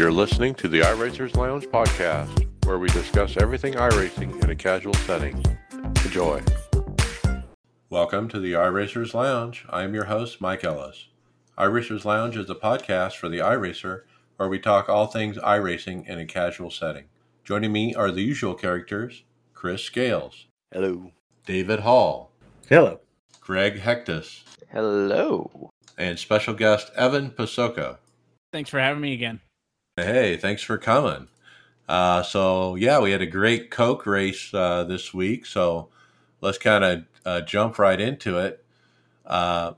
You're listening to the iRacers Lounge podcast, where we discuss everything iRacing in a casual setting. Enjoy. Welcome to the iRacers Lounge. I am your host, Mike Ellis. iRacers Lounge is a podcast for the iRacer where we talk all things iRacing in a casual setting. Joining me are the usual characters Chris Scales, Hello. David Hall, Hello. Greg Hecktus, Hello. and special guest Evan Posocco. Thanks for having me again. Hey, thanks for coming. Uh, so yeah, we had a great Coke race uh, this week. So let's kind of uh, jump right into it. Uh,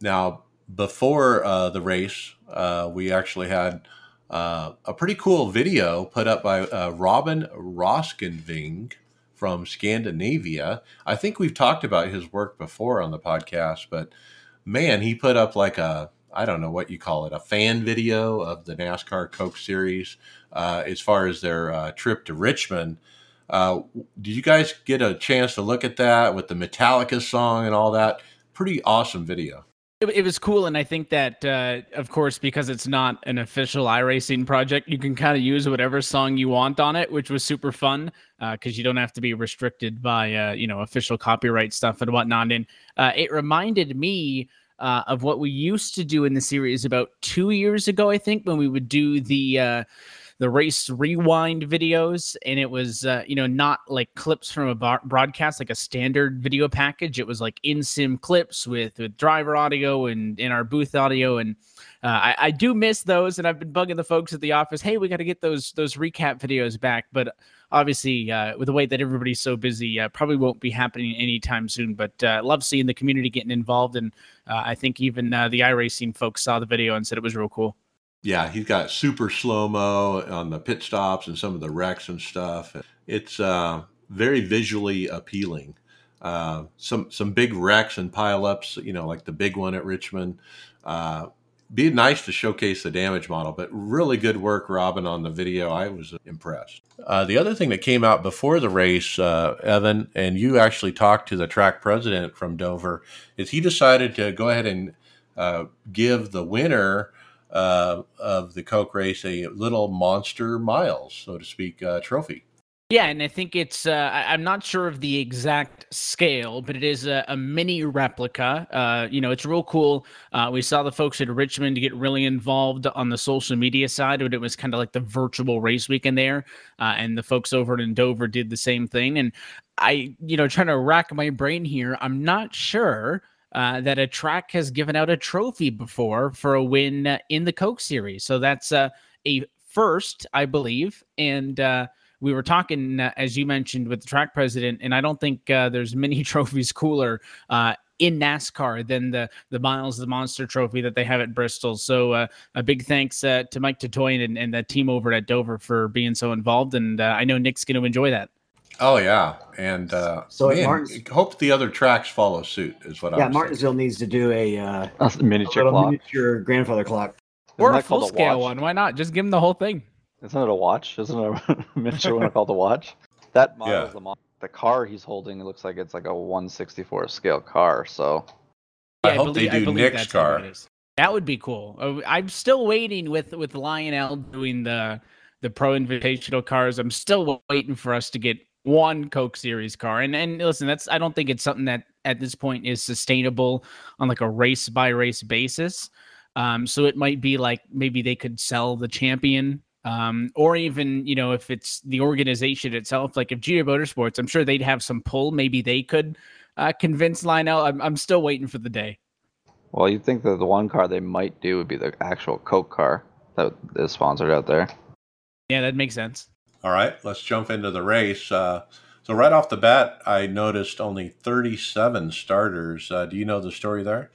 now, before uh, the race, uh, we actually had a pretty cool video put up by Robin Roskenving from Scandinavia. I think we've talked about his work before on the podcast, but man, he put up like a I don't know what you call it, a fan video of the NASCAR Coke Series uh, as far as their uh, trip to Richmond. Uh, did you guys get a chance to look at that with the Metallica song and all that? Pretty awesome video. It, it was cool, and I think that, uh, of course, because it's not an official iRacing project, you can kind of use whatever song you want on it, which was super fun because you don't have to be restricted by, uh, you know, official copyright stuff and whatnot. And uh, it reminded me uh, of what we used to do in the series about two years ago, I think, when we would do the uh, the race rewind videos, and it was uh, you know not like clips from a bar- broadcast like a standard video package. It was like in sim clips with with driver audio and in our booth audio, and uh, I, I do miss those. And I've been bugging the folks at the office, hey, we got to get those those recap videos back, but obviously uh, with the way that everybody's so busy uh, probably won't be happening anytime soon but uh, love seeing the community getting involved and uh, i think even uh, the iracing folks saw the video and said it was real cool Yeah, he's got super slow mo on the pit stops and some of the wrecks and stuff. It's uh, very visually appealing. Uh, some some big wrecks and pileups, you know, like the big one at Richmond. Uh, be nice to showcase the damage model, but really good work, Robin, on the video. I was impressed. Uh, the other thing that came out before the race, uh, Evan, and you actually talked to the track president from Dover, is he decided to go ahead and uh, give the winner uh, of the Coke race a little monster miles, so to speak, uh, trophy. Yeah, and I think it's uh, I- I'm not sure of the exact scale, but it is a, a mini replica. Uh, you know, it's real cool. Uh, we saw the folks at Richmond get really involved on the social media side, but it was kind of like the virtual race weekend there, uh, and the folks over in Dover did the same thing. And I, you know, trying to rack my brain here, I'm not sure. Uh, that a track has given out a trophy before for a win in the Coke Series, so that's uh, a first, I believe. And uh, we were talking, as you mentioned, with the track president, and I don't think there's many trophies cooler in NASCAR than the the Miles the Monster Trophy that they have at Bristol. So uh, a big thanks uh, to Mike Tatoian and, and the team over at Dover for being so involved, and uh, I know Nick's going to enjoy that. Oh yeah, and uh, So man, Martins- hope the other tracks follow suit. Is what Yeah, I'm Yeah, Martinsville needs to do a, uh, That's a a miniature little clock. miniature grandfather clock. Or Isn't a full scale watch? one. Why not? Just give them the whole thing. Isn't it a watch? Isn't it a miniature one called a watch? That model Yeah. is the model. The car he's holding looks like it's like a 164 scale car. So I hope they do Nick's car. That would be cool. Uh, I'm still waiting with with Lionel doing the the Pro Invitational cars. I'm still waiting for us to get one Coke Series car. And and listen, that's I don't think it's something that at this point is sustainable on like a race by race basis. Um, so it might be like maybe they could sell the champion. Um, or even, you know, if it's the organization itself, like if GM Motorsports, I'm sure they'd have some pull. Maybe they could uh, convince Lionel. I'm, I'm still waiting for the day. well, you'd think that the one car they might do would be the actual Coke car that is sponsored out there. Yeah, that makes sense. All right, let's jump into the race. Uh, so right off the bat, I noticed only 37 starters. Uh, do you know the story there?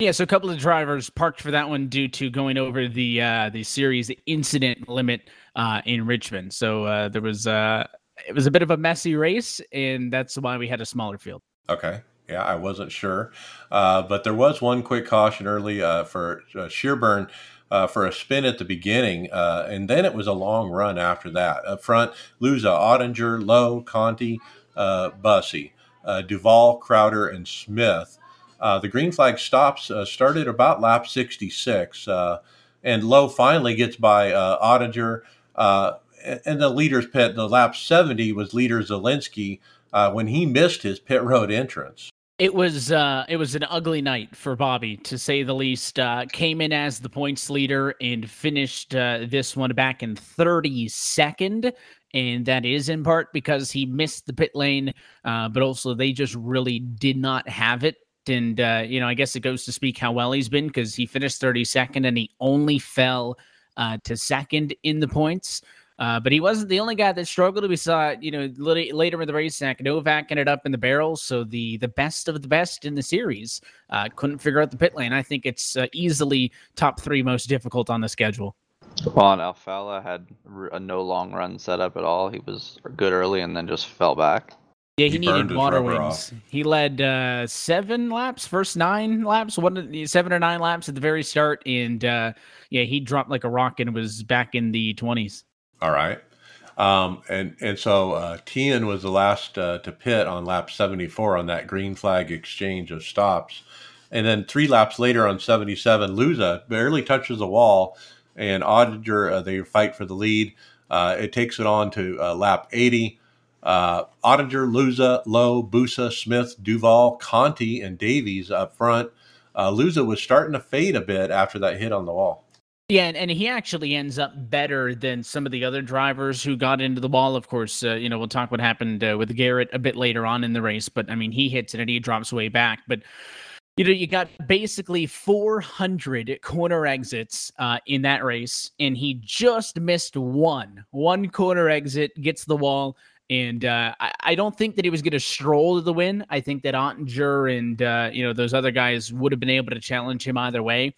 Yeah, so a couple of drivers parked for that one due to going over the uh, the series incident limit uh, in Richmond. So uh, there was uh, it was a bit of a messy race, and that's why we had a smaller field. Okay. Yeah, I wasn't sure. Uh, but there was one quick caution early uh, for uh, Shearburn uh, for a spin at the beginning, uh, and then it was a long run after that. Up front, Luza, Ottinger, Lowe, Conti, uh, Bussy, uh, Duval, Crowder, and Smith. Uh, the green flag stops uh, started about lap 66. Uh, and Lowe finally gets by Ottinger. And the leader's pit, the lap 70 was leader Zalenski uh, when he missed his pit road entrance. It was uh, it was an ugly night for Bobby, to say the least. Uh, came in as the points leader and finished uh, this one back in 32nd, and that is in part because he missed the pit lane, uh, but also they just really did not have it. And uh, you know, I guess it goes to speak how well he's been because he finished 32nd and he only fell uh, to second in the points. Uh, but he wasn't the only guy that struggled. We saw, you know, later in the race, Zach Novak ended up in the barrel. So the the best of the best in the series uh, couldn't figure out the pit lane. I think it's uh, easily top three most difficult on the schedule. Well, and Alfalla had a no long run set up at all. He was good early and then just fell back. Yeah, he, he needed water wings. Off. He led uh, seven laps, first nine laps, one seven or nine laps at the very start, and uh, yeah, he dropped like a rock and was back in the twenties. All right. Um, and and so uh, Tian was the last uh, to pit on lap 74 on that green flag exchange of stops. And then three laps later on 77, Luza barely touches the wall, and Ottinger, uh, they fight for the lead. Uh, it takes it on to uh, lap 80. Uh, Ottinger, Luza, Lowe, Busa, Smith, Duval, Conti, and Davies up front. Uh, Luza was starting to fade a bit after that hit on the wall. Yeah, and, and he actually ends up better than some of the other drivers who got into the wall. Of course, uh, you know, we'll talk what happened uh, with Garrett a bit later on in the race, but I mean, he hits it and he drops way back. But, you know, you got basically 400 corner exits uh, in that race, and he just missed one. One corner exit gets the wall. And uh, I, I, don't think that he was going to stroll to the win. I think that Ottinger and, uh, you know, those other guys would have been able to challenge him either way.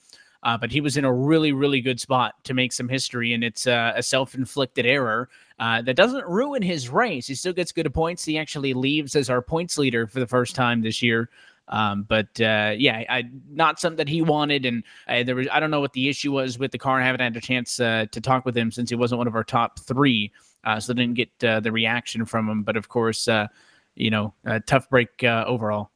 Uh, but he was in a really, really good spot to make some history, and it's uh, a self-inflicted error uh, that doesn't ruin his race. He still gets good points. He actually leaves as our points leader for the first time this year. Um, but uh, yeah, I, not something that he wanted, and uh, there was I don't know what the issue was with the car. I haven't had a chance uh, to talk with him since he wasn't one of our top three, so didn't get the reaction from him. But of course, you know, tough break overall.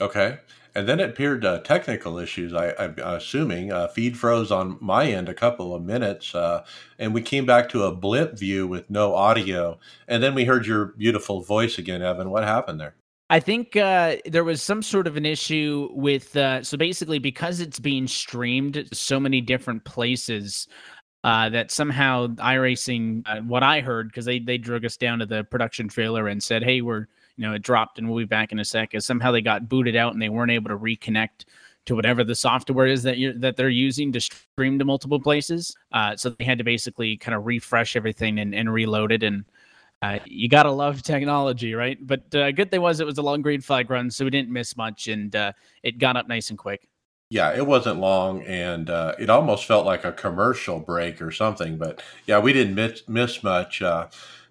Okay. And then it appeared uh, technical issues. I, am assuming uh, feed froze on my end a couple of minutes, uh, and we came back to a blip view with no audio. And then we heard your beautiful voice again, Evan. What happened there? I think uh, there was some sort of an issue with. Uh, so basically, because it's being streamed so many different places, uh, that somehow iRacing, uh, what I heard, because they they drug us down to the production trailer and said, "Hey, we're you know, it dropped and we'll be back in a sec. Is somehow they got booted out and they weren't able to reconnect to whatever the software is that you're that they're using to stream to multiple places. Uh, so they had to basically kind of refresh everything and, and reload it. And uh, you gotta love technology, right? But uh, good thing was it was a long green flag run, so we didn't miss much, and uh, it got up nice and quick. Yeah, it wasn't long, and uh, it almost felt like a commercial break or something. But yeah, we didn't miss miss much.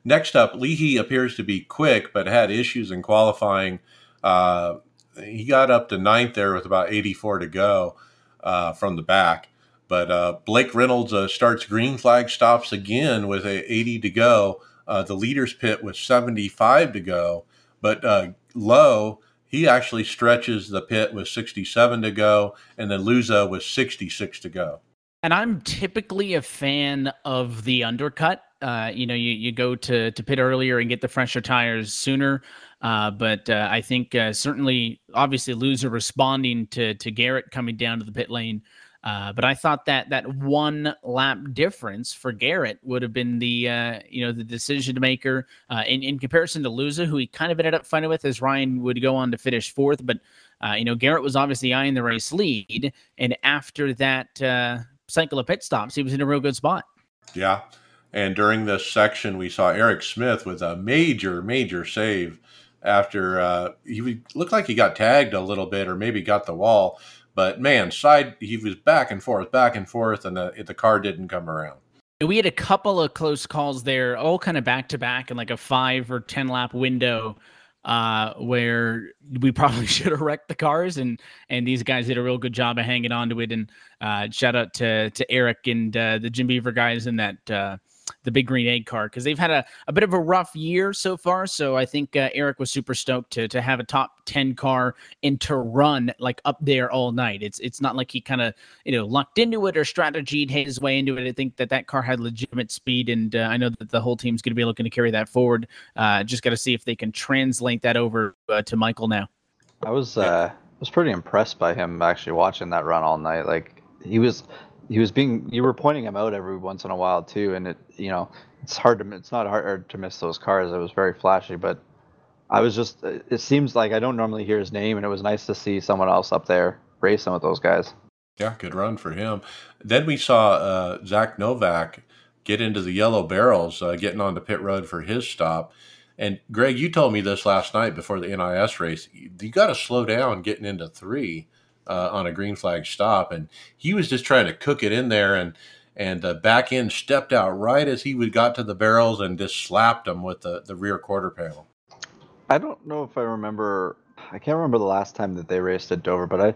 Next up, Leahy appears to be quick, but had issues in qualifying. Uh, he got up to ninth there with about 84 to go uh, from the back. But uh, Blake Reynolds uh, starts green flag stops again with a 80 to go. Uh, the leaders pit with 75 to go. But Lowe, he actually stretches the pit with 67 to go, and then Luza with 66 to go. And I'm typically a fan of the undercut uh, you know, you, you go to, to pit earlier and get the fresher tires sooner. Uh, but uh, I think uh, certainly, obviously, Luza responding to to Garrett coming down to the pit lane. Uh, but I thought that that one lap difference for Garrett would have been the you know the decision maker in in comparison to Luza, who he kind of ended up fighting with as Ryan would go on to finish fourth. But you know Garrett was obviously eyeing the race lead, and after that cycle of pit stops, he was in a real good spot. Yeah, and during this section, we saw Eric Smith with a major, major save after uh, he looked like he got tagged a little bit or maybe got the wall. But man, side he was back and forth, back and forth, and the, the car didn't come around. We had a couple of close calls there, all kind of back to back in like a five or 10 lap window uh, where we probably should have wrecked the cars, and and these guys did a real good job of hanging on to it. And uh, shout out to to Eric and uh, the Jim Beaver guys in that uh, the big green egg car because they've had a, a bit of a rough year so far. So I think uh, Eric was super stoked to to have a top ten car and to run like up there all night. It's it's not like he kind of you know lucked into it or strategied his way into it. I think that that car had legitimate speed, and uh, I know that the whole team's going to be looking to carry that forward. Uh, just got to see if they can translate that over uh, to Michael now. I was uh, was pretty impressed by him actually watching that run all night. Like he was he was being you were pointing him out every once in a while too, and it you know it's hard to it's not hard to miss those cars. It was very flashy, but I was just it seems like I don't normally hear his name, and it was nice to see someone else up there racing with those guys. Yeah, good run for him. Then we saw uh, Zach Novak get into the yellow barrels, uh, getting onto pit road for his stop. And Greg, you told me this last night before the NIS race. You got to slow down getting into three uh, on a green flag stop, and he was just trying to cook it in there, and and the back end stepped out right as he would got to the barrels and just slapped them with the, the rear quarter panel. I don't know if I remember. I can't remember the last time that they raced at Dover, but I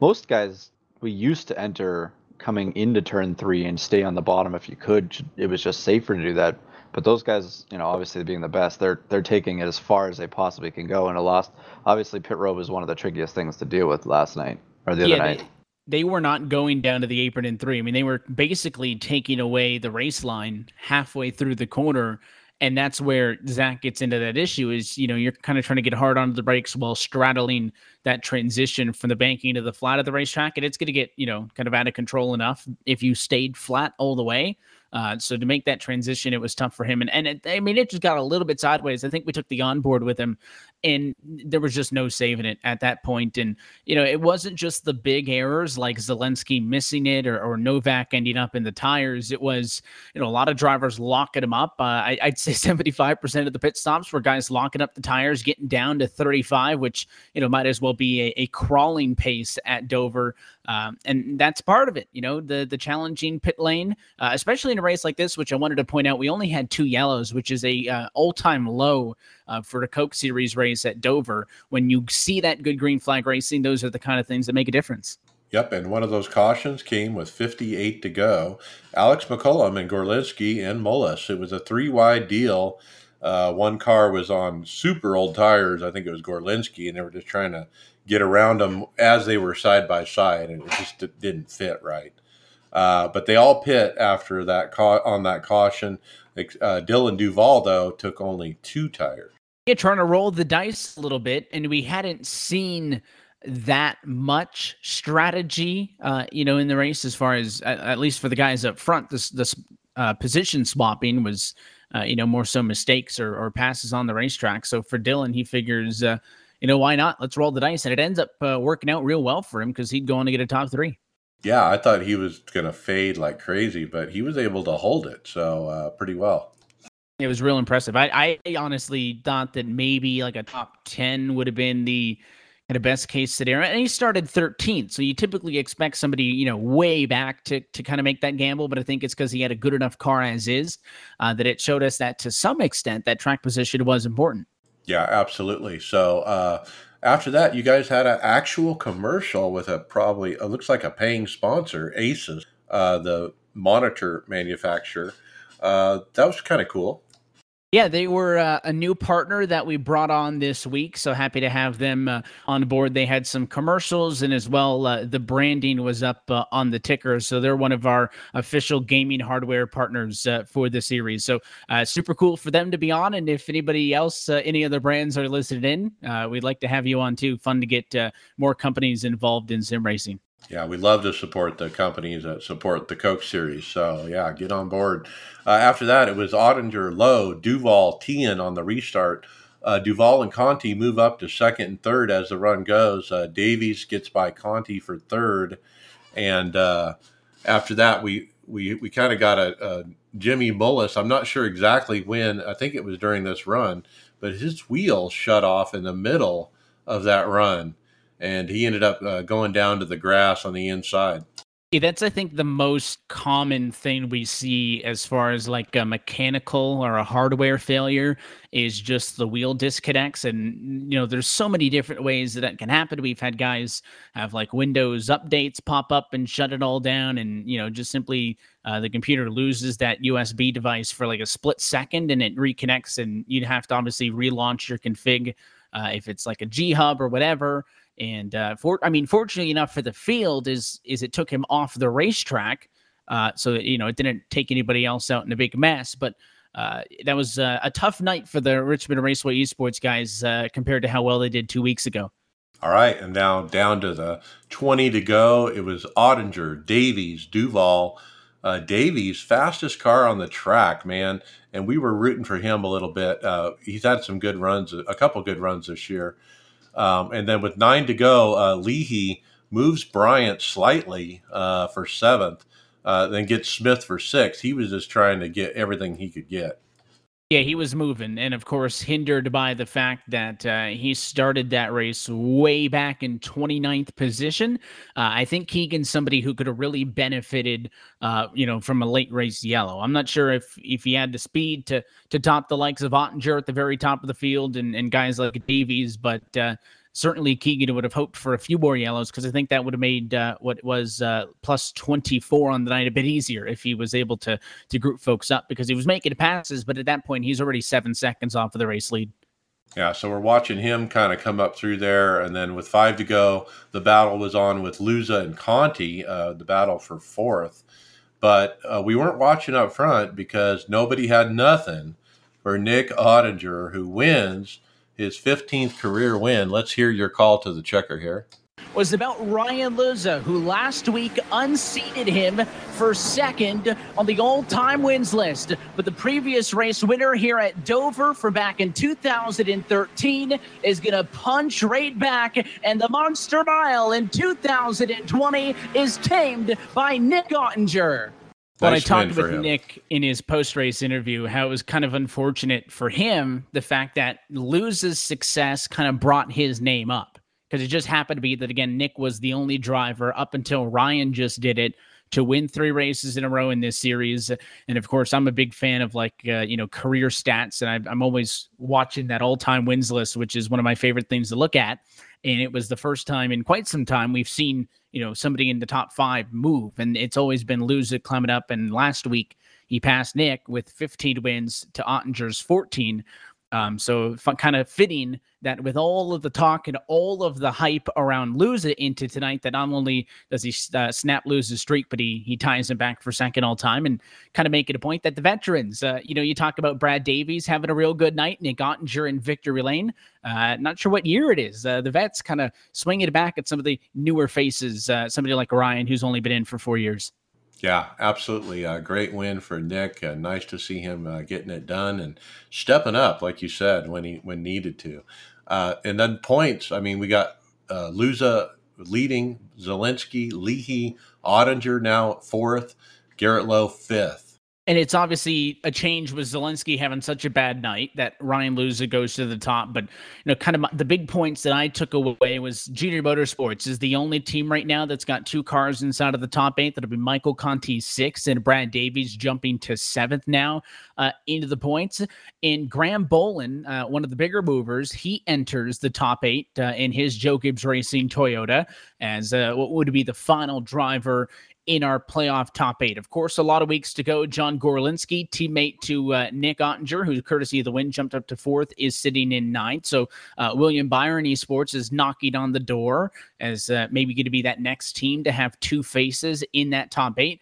most guys we used to enter coming into turn three and stay on the bottom if you could. It was just safer to do that. But those guys, you know, obviously being the best, they're they're taking it as far as they possibly can go. And a lost, obviously, pit road was one of the trickiest things to deal with last night or the Yeah, other they- night. they were not going down to the apron in three. I mean, they were basically taking away the race line halfway through the corner. And that's where Zach gets into that issue is, you know, you're kind of trying to get hard onto the brakes while straddling that transition from the banking to the flat of the racetrack. And it's going to get, you know, kind of out of control enough if you stayed flat all the way. Uh, so to make that transition, it was tough for him. And, and it, I mean, it just got a little bit sideways. I think we took the onboard with him and there was just no saving it at that point. And, you know, it wasn't just the big errors like Zalenski missing it or, or Novak ending up in the tires. It was, you know, a lot of drivers locking them up. Uh, I, I'd say 75% of the pit stops were guys locking up the tires, getting down to 35, which, you know, might as well be a, a crawling pace at Dover. Um, and that's part of it, you know, the the challenging pit lane, uh, especially in a race like this, which I wanted to point out, we only had two yellows, which is a uh, all time low uh, for the Coke Series race at Dover. When you see that good green flag racing, those are the kind of things that make a difference. Yep, and one of those cautions came with 58 to go. Alex McCullum and Gorlinski and Mullis. It was a three wide deal. Uh, one car was on super old tires. I think it was Gorlinski, and they were just trying to get around them as they were side by side, and it just didn't fit right. Uh, but they all pit after that ca- on that caution. Uh, Dylan Duval though took only two tires. Yeah, trying to roll the dice a little bit, and we hadn't seen that much strategy, uh, you know, in the race as far as at, at least for the guys up front. This this uh, position swapping was, uh, you know, more so mistakes or, or passes on the racetrack. So for Dylan, he figures, uh, you know, why not? Let's roll the dice, and it ends up uh, working out real well for him because he'd go on to get a top three. Yeah, I thought he was going to fade like crazy, but he was able to hold it so uh, pretty well. It was real impressive. I, I honestly thought that maybe like a top 10 would have been the kind of best case scenario. And he started 13th. So you typically expect somebody, you know, way back to, to kind of make that gamble. But I think it's because he had a good enough car as is uh, that it showed us that to some extent that track position was important. Yeah, absolutely. So uh, after that, you guys had an actual commercial with a probably it looks like a paying sponsor, Asus, uh, the monitor manufacturer. Uh, that was kind of cool. Yeah, they were uh, a new partner that we brought on this week. So happy to have them uh, on board. They had some commercials and as well, uh, the branding was up uh, on the ticker. So they're one of our official gaming hardware partners uh, for the series. So uh, super cool for them to be on. And if anybody else, any other brands are listed in, we'd like to have you on too. Fun to get more companies involved in sim racing. Yeah, we love to support the companies that support the Coke series. So yeah, get on board. Uh, after that, it was Ottinger, Lowe, Duval, Tian on the restart. Uh, Duval and Conti move up to second and third as the run goes. Uh, Davies gets by Conti for third, and uh, after that, we we we kind of got a, a Jimmy Mullis. I'm not sure exactly when. I think it was during this run, but his wheel shut off in the middle of that run and he ended up uh, going down to the grass on the inside. Yeah, that's I think the most common thing we see as far as like a mechanical or a hardware failure is just the wheel disconnects and you know there's so many different ways that that can happen. We've had guys have like Windows updates pop up and shut it all down and you know just simply uh, the computer loses that USB device for like a split second and it reconnects and you'd have to obviously relaunch your config uh, if it's like a G hub or whatever. And uh, for I mean, fortunately enough for the field is is it took him off the racetrack, uh, so you know it didn't take anybody else out in a big mess. But uh, that was uh, a tough night for the Richmond Raceway Esports guys uh, compared to how well they did two weeks ago. All right, and now down to the 20 to go. It was Ottinger, Davies, Duval. Uh, Davies, fastest car on the track, man, and we were rooting for him a little bit. Uh, he's had some good runs, a couple good runs this year. Um, and then with nine to go, uh, Leahy moves Bryant slightly uh, for seventh, uh, then gets Smith for sixth. He was just trying to get everything he could get. Yeah, he was moving, and of course, hindered by the fact that uh, he started that race way back in 29th position. Uh, I think Keegan's somebody who could have really benefited, uh, you know, from a late race yellow. I'm not sure if if he had the speed to to top the likes of Ottinger at the very top of the field and and guys like Davies, but uh, certainly Keegan would have hoped for a few more yellows because I think that would have made uh, what was uh, plus 24 on the night a bit easier if he was able to to group folks up because he was making passes, but at that point he's already seven seconds off of the race lead. Yeah, so we're watching him kind of come up through there, and then with five to go, the battle was on with Luza and Conti, uh, the battle for fourth. But uh, we weren't watching up front because nobody had nothing for Nick Ottinger, who wins his 15th career win. Let's hear your call to the checker here. Was about Ryan Luza, who last week unseated him for second on the all time wins list. But the previous race winner here at Dover for back in 2013 is going to punch right back, and the Monster Mile in 2020 is tamed by Nick Ottinger. Nice I talked with Nick in his post race interview how it was kind of unfortunate for him the fact that Luza's success kind of brought his name up because it just happened to be that again Nick was the only driver up until Ryan just did it to win three races in a row in this series. And of course, I'm a big fan of like uh, you know career stats, and I, I'm always watching that all time wins list, which is one of my favorite things to look at. And it was the first time in quite some time we've seen you know somebody in the top five move, and it's always been Luza climbing up. And last week he passed Nick with 15 wins to Ottinger's 14. Um, so f- kind of fitting that with all of the talk and all of the hype around Luza into tonight, that not only does he uh, snap Luza's streak, but he he ties him back for second all time, and kind of make it a point that the veterans, uh, you know, you talk about Brad Davies having a real good night, Nick Ottinger and Victory Lane. Uh, not sure what year it is. Uh, the vets kind of swinging it back at some of the newer faces. Uh, somebody like Ryan, who's only been in for four years. Yeah, absolutely. A great win for Nick. Uh, nice to see him uh, getting it done and stepping up, like you said, when he when needed to. Uh, and then points. I mean, we got uh, Luza leading, Zalenski, Leahy, Ottinger now fourth, Garrett Lowe fifth. And it's obviously a change with Zalenski having such a bad night that Ryan Luza goes to the top. But you know, kind of the big points that I took away was Junior Motorsports is the only team right now that's got two cars inside of the top eight. That'll be Michael Conti sixth and Brad Davies jumping to seventh now uh, into the points. And Graham Bolin, uh, one of the bigger movers, he enters the top eight uh, in his Joe Gibbs Racing Toyota as uh, what would be the final driver in our playoff top eight. Of course, a lot of weeks to go. John Gorlinski, teammate to uh, Nick Ottinger, who courtesy of the win jumped up to fourth, is sitting in ninth. So uh, William Byron Esports is knocking on the door as uh, maybe going to be that next team to have two faces in that top eight.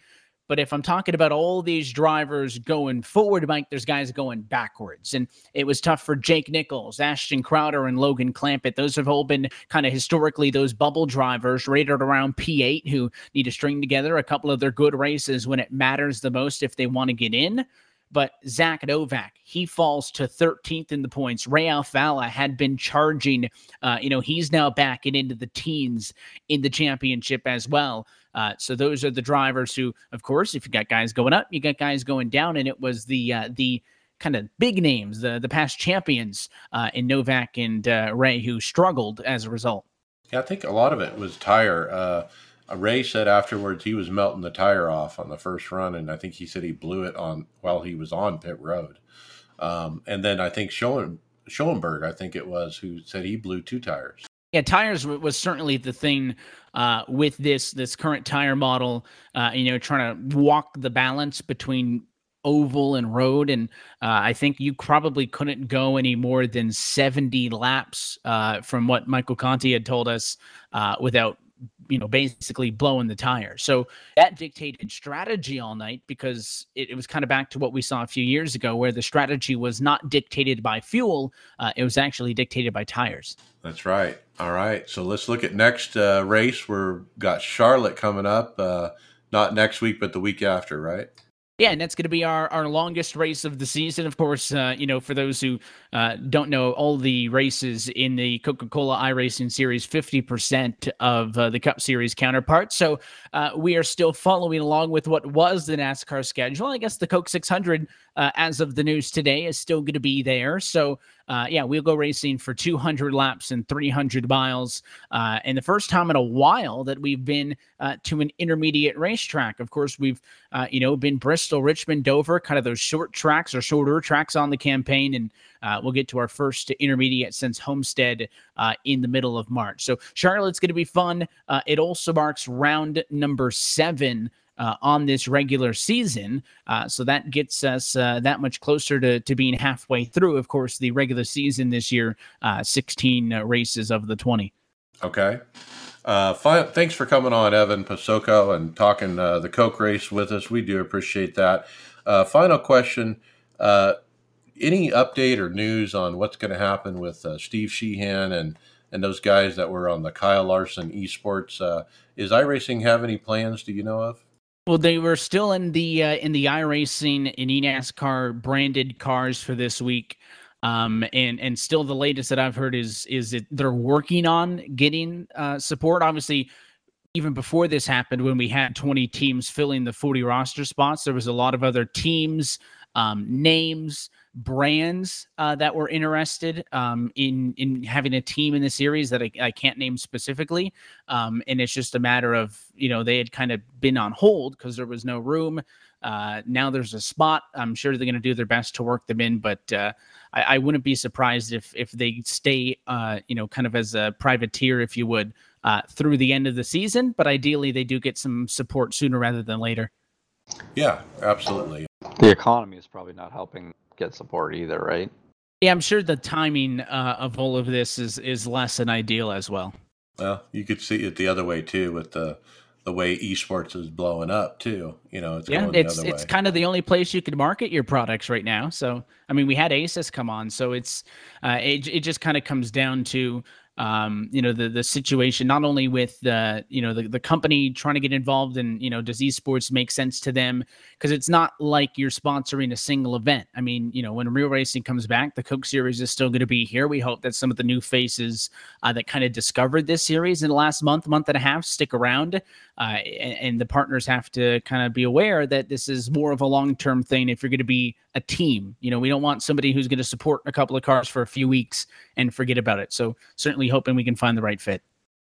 But if I'm talking about all these drivers going forward, Mike, there's guys going backwards. And it was tough for Jake Nichols, Ashton Crowder, and Logan Clampitt. Those have all been kind of historically those bubble drivers rated around P8 who need to string together a couple of their good races when it matters the most if they want to get in. But Zach Novak, he falls to 13th in the points. Ray Alfalla had been charging. Uh, you know, he's now back and into the teens in the championship as well. Uh, so those are the drivers who, of course, if you got guys going up, you got guys going down, and it was the uh, the kind of big names, the the past champions uh, in Novak and uh, Ray who struggled as a result. Yeah, I think a lot of it was tire. Ray said afterwards he was melting the tire off on the first run, and I think he said he blew it on while he was on pit road. Um, and then I think Schoen, Schoenberg, I think it was, who said he blew two tires. Yeah, tires was certainly the thing uh, with this this current tire model. Uh, you know, trying to walk the balance between oval and road, and uh, I think you probably couldn't go any more than seventy laps uh, from what Michael Conti had told us uh, without you know, basically blowing the tire. So that dictated strategy all night because it, it was kind of back to what we saw a few years ago, where the strategy was not dictated by fuel; uh, it was actually dictated by tires. That's right. All right, so let's look at next uh, race. We've got Charlotte coming up, uh, not next week, but the week after, right? Yeah, and that's going to be our, our longest race of the season. Of course, uh, you know, for those who uh, don't know, all the races in the Coca Cola iRacing Series, 50% of uh, the Cup Series counterparts. So uh, we are still following along with what was the NASCAR schedule. I guess the Coke 600, uh, as of the news today, is still going to be there. So uh, yeah, we'll go racing for 200 laps and 300 miles. Uh, and the first time in a while that we've been uh, to an intermediate racetrack. Of course, we've, uh, you know, been Bristol, Richmond, Dover, kind of those short tracks or shorter tracks on the campaign. And uh, we'll get to our first intermediate since Homestead in the middle of March. So Charlotte's going to be fun. it also marks round number seven uh, on this regular season. Uh, so that gets us uh, that much closer to, to being halfway through. Of course, the regular season this year, uh, 16 uh, races of the 20. Okay. Uh, thanks for coming on, Evan Posocco, and talking the Coke race with us. We do appreciate that. final question. any update or news on what's going to happen with Steve Sheehan and and those guys that were on the Kyle Larson Esports. Is iRacing have any plans? Do you know of? Well, they were still in the uh, in the iRacing and eNASCAR branded cars for this week, um, and and still the latest that I've heard is is that they're working on getting uh, support. Obviously, even before this happened, when we had 20 teams filling the 40 roster spots, there was a lot of other teams, um, names, brands uh, that were interested um, in in having a team in the series that I, I can't name specifically, um, and it's just a matter of you know they had kind of been on hold because there was no room. Uh, now there's a spot. I'm sure they're going to do their best to work them in, but uh, I, I, wouldn't be surprised if if they stay, uh, you know, kind of as a privateer, if you would, uh, through the end of the season. But ideally, they do get some support sooner rather than later. Yeah, absolutely. The economy is probably not helping get support either, right? Yeah, I'm sure the timing uh, of all of this is is less than ideal as well. Well, you could see it the other way too with the the way esports is blowing up too. You know, it's yeah, it's it's way. kind of the only place you could market your products right now. So, I mean, we had Asus come on, so it's uh, it it just kind of comes down to um, you know the the situation not only with the you know the, the company trying to get involved in you know does esports make sense to them? Because it's not like you're sponsoring a single event. I mean you know when real racing comes back the coke series is still going to be here. We hope that some of the new faces uh, that kind of discovered this series in the last month month and a half stick around uh, and, and the partners have to kind of be aware that this is more of a long-term thing if you're going to be a team you know we don't want somebody who's going to support a couple of cars for a few weeks and forget about it so certainly certainly hoping we can find the right fit.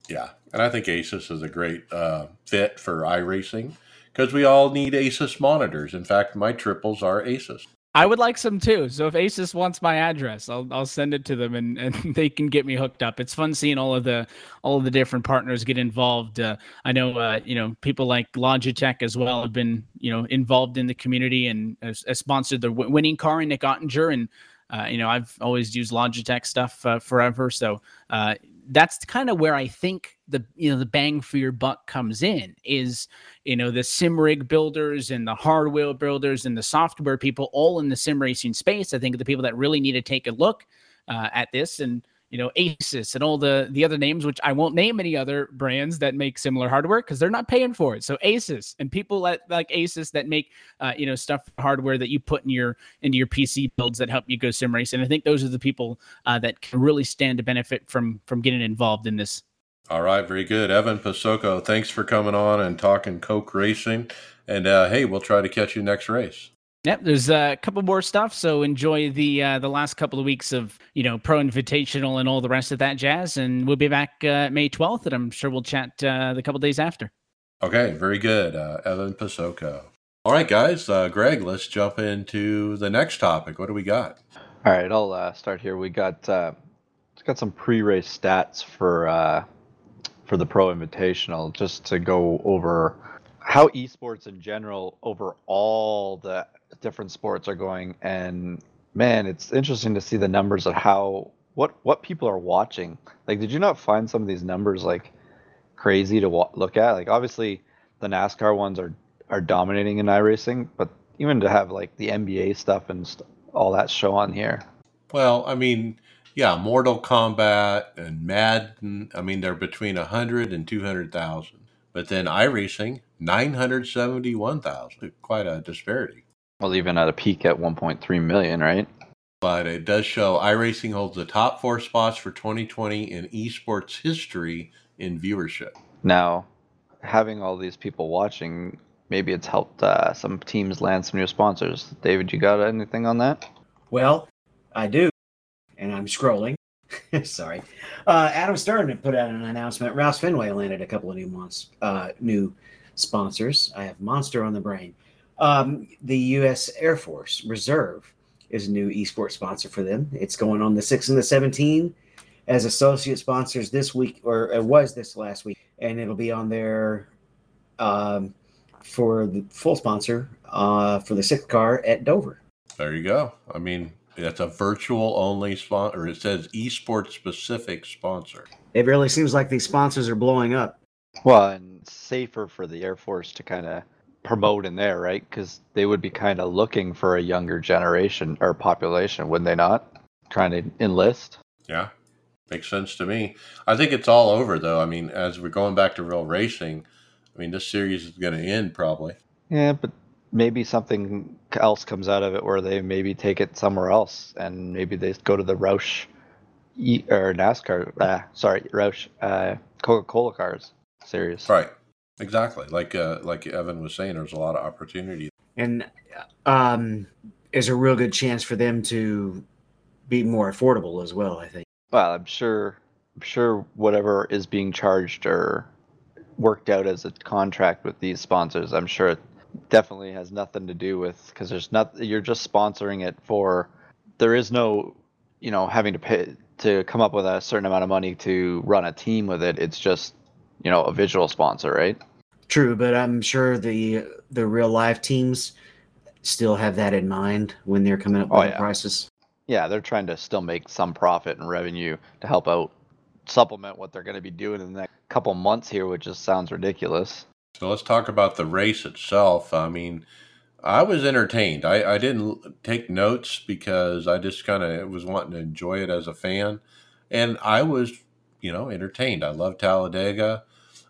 Yeah, and I think ASUS is a great uh, fit for iRacing because we all need ASUS monitors. In fact, my triples are ASUS. I would like some too. So if ASUS wants my address, I'll I'll send it to them and, and they can get me hooked up. It's fun seeing all of the all of the different partners get involved. Uh, I know uh, you know people like Logitech as well have been you know involved in the community and has sponsored the winning car in Nick Ottinger and uh, you know, I've always used Logitech stuff uh, forever, so uh, that's kind of where I think the you know the bang for your buck comes in is you know the sim rig builders and the hardware builders and the software people all in the sim racing space. I think the people that really need to take a look uh, at this and you know, Asus and all the the other names, which I won't name any other brands that make similar hardware because they're not paying for it. So Asus and people like, like Asus that make uh, you know stuff hardware that you put in your into your PC builds that help you go sim race. And I think those are the people uh, that can really stand to benefit from from getting involved in this. All right, very good, Evan Posocco. Thanks for coming on and talking Coke racing. And uh, hey, we'll try to catch you next race. Yep, there's a couple more stuff. So enjoy the uh, the last couple of weeks of you know Pro Invitational and all the rest of that jazz. And we'll be back uh, May 12th, and I'm sure we'll chat uh, the couple days after. Okay, very good, uh, Evan Posocco. All right, guys. Uh, Greg, let's jump into the next topic. What do we got? All right, I'll uh, start here. We got uh, got some pre-race stats for uh, for the Pro Invitational, just to go over how esports in general, over all the different sports are going. And man, it's interesting to see the numbers of how what what people are watching. Like, did you not find some of these numbers like crazy to wa- look at? Like, obviously, the NASCAR ones are are dominating in iRacing, but even to have like the NBA stuff and st- all that show on here. Well, I mean, yeah, Mortal Kombat and Madden, I mean, they're between 100 and 200,000. But then iRacing, 971,000. Quite a disparity. Well, even at a peak at 1.3 million, right? But it does show iRacing holds the top four spots for 2020 in esports history in viewership. Now, having all these people watching, maybe it's helped uh, some teams land some new sponsors. David, you got anything on that? Well, I do, and I'm scrolling. Sorry. Uh, Adam Stern had put out an announcement. Roush Fenway landed a couple of new mons- uh, new sponsors. I have Monster on the brain. Um, the U.S. Air Force Reserve is a new esports sponsor for them. It's going on the 6 and the 17 as associate sponsors this week, or it was this last week, and it'll be on there um, for the full sponsor uh, for the sixth car at Dover. There you go. I mean, that's a virtual only sponsor, or it says esports specific sponsor. It really seems like these sponsors are blowing up. Well, and safer for the Air Force to kind of promote in there, right? Because they would be kind of looking for a younger generation or population, wouldn't they not? Trying to enlist. Yeah, makes sense to me. I think it's all over, though. I mean, as we're going back to real racing, I mean, this series is going to end probably. Yeah, but maybe something else comes out of it where they maybe take it somewhere else and maybe they go to the Roush E- or NASCAR. Uh, sorry, Roush uh, Coca Cola cars series. Right. Exactly. Like uh, like Evan was saying, there's a lot of opportunity. And um, is a real good chance for them to be more affordable as well, I think. Well, I'm sure. I'm sure whatever is being charged or worked out as a contract with these sponsors, I'm sure it definitely has nothing to do with because there's not. You're just sponsoring it for. There is no, you know, having to pay to come up with a certain amount of money to run a team with it. It's just, you know, a visual sponsor, right? True, but I'm sure the the real life teams still have that in mind when they're coming up oh, with Oh, the yeah. prices. Yeah, they're trying to still make some profit and revenue to help out supplement what they're going to be doing in the next couple months here, which just sounds ridiculous. So let's talk about the race itself. I mean, I was entertained. I, I didn't take notes because I just kind of was wanting to enjoy it as a fan. And I was, you know, entertained. I love Talladega.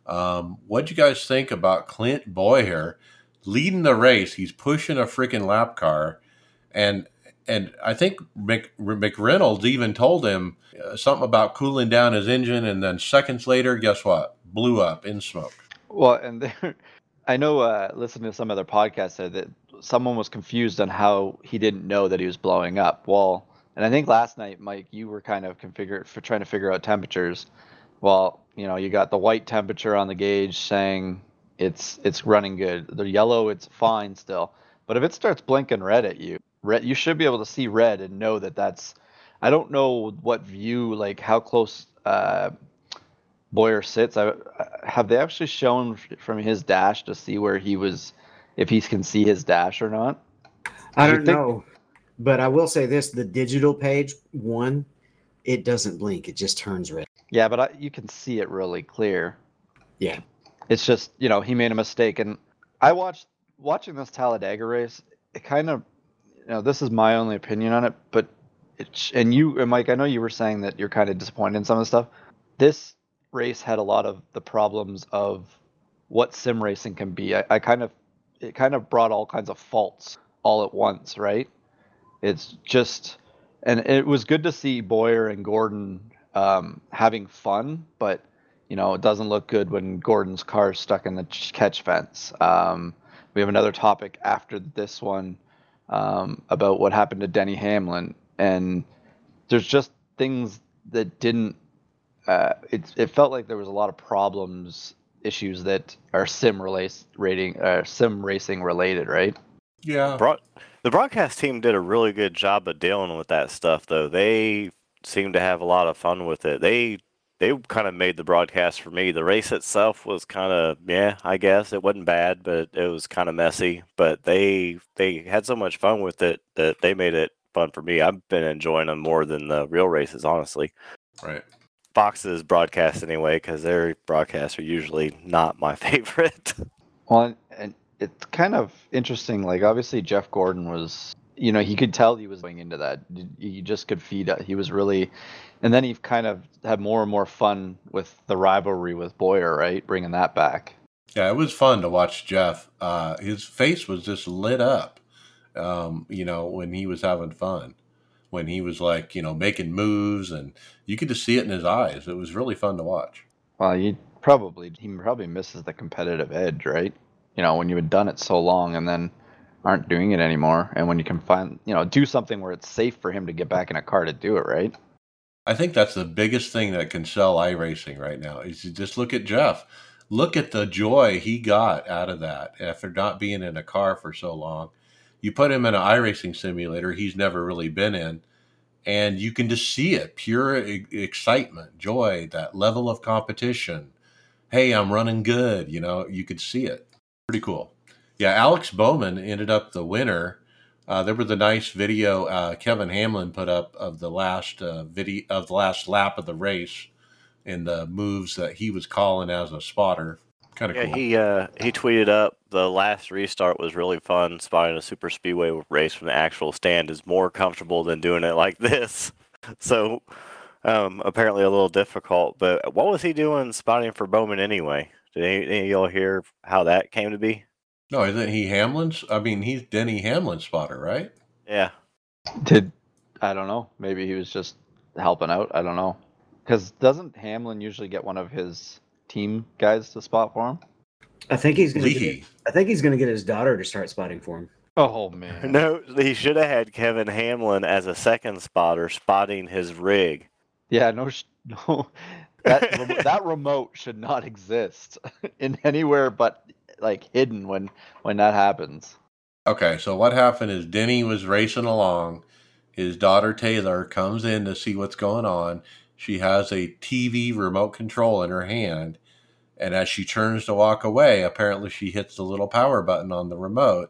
Um, what'd you guys think about Clint Bowyer leading the race? He's pushing a freaking lap car. And and I think Mc, McReynolds even told him uh, something about cooling down his engine. And then seconds later, guess what? Blew up in smoke. Well, and there, I know, uh, listening to some other podcasts said that someone was confused on how he didn't know that he was blowing up. Well, and I think last night, Mike, you were kind of configured for trying to figure out temperatures. Well, you know, you got the white temperature on the gauge saying it's it's running good. The yellow, it's fine still. But if it starts blinking red at you, red, you should be able to see red and know that that's. I don't know what view, like how close uh, Bowyer sits. I, have they actually shown from his dash to see where he was, if he can see his dash or not? I don't think- know, but I will say this: the digital page one, it doesn't blink; it just turns red. Yeah, but I, you can see it really clear. Yeah. It's just you know he made a mistake, and I watched watching this Talladega race. It kind of, you know, this is my only opinion on it, but it sh- and you and Mike, I know you were saying that you're kind of disappointed in some of the stuff. This race had a lot of the problems of what sim racing can be. I, I kind of it kind of brought all kinds of faults all at once, right? It's just and it was good to see Bowyer and Gordon um, having fun, but you know it doesn't look good when Gordon's car's stuck in the catch fence. Um, we have another topic after this one um, about what happened to Denny Hamlin, and there's just things that didn't. Uh, it it felt like there was a lot of problems issues that are sim relace rating uh, sim racing related, right? Yeah. Broad- the broadcast team did a really good job of dealing with that stuff, though. They seemed to have a lot of fun with it. They they kind of made the broadcast for me. The race itself was kind of yeah, I guess it wasn't bad, but it was kind of messy. But they they had so much fun with it that they made it fun for me. I've been enjoying them more than the real races, honestly. Right. Fox's broadcast anyway, because their broadcasts are usually not my favorite. Well, and it's kind of interesting. Like, obviously, Jeff Gordon was, you know, he could tell he was going into that. You- You just could feed. He was really, and then he kind of had more and more fun with the rivalry with Bowyer, right? Bringing that back. Yeah, it was fun to watch Jeff. Uh, his face was just lit up, um, you know, when he was having fun, when he was like, you know, making moves, and you could just see it in his eyes. It was really fun to watch. Well, he probably he probably misses the competitive edge, right? You know, when you had done it so long and then aren't doing it anymore, and when you can find, you know, do something where it's safe for him to get back in a car to do it, right? I think that's the biggest thing that can sell iRacing right now is just look at Jeff. Look at the joy he got out of that after not being in a car for so long. You put him in an iRacing simulator he's never really been in, and you can just see it pure e- excitement, joy, that level of competition. Hey, I'm running good. You know, you could see it. Pretty cool. Yeah, Alex Bowman ended up the winner. Uh, there was a nice video uh, Kevin Hamlin put up of the last uh, video of the last lap of the race and the moves that he was calling as a spotter. Kind of Yeah, cool. he uh, he tweeted up the last restart was really fun. Spotting a super speedway race from the actual stand is more comfortable than doing it like this. So um, apparently a little difficult. But what was he doing spotting for Bowman anyway? Did any, any of y'all hear how that came to be? No, isn't he Hamlin's? I mean, he's Denny Hamlin's spotter, right? Yeah, Did I don't know. Maybe he was just helping out. I don't know. Because doesn't Hamlin usually get one of his team guys to spot for him? I think he's gonna. Get, I think he's gonna get his daughter to start spotting for him. Oh man. no, he should have had Kevin Hamlin as a second spotter spotting his rig. Yeah, no, no. That remo- that remote should not exist in anywhere but like hidden when when that happens. Okay, so what happened is Denny was racing along. His daughter Taylor comes in to see what's going on. She has a TV remote control in her hand. And as she turns to walk away, apparently she hits the little power button on the remote,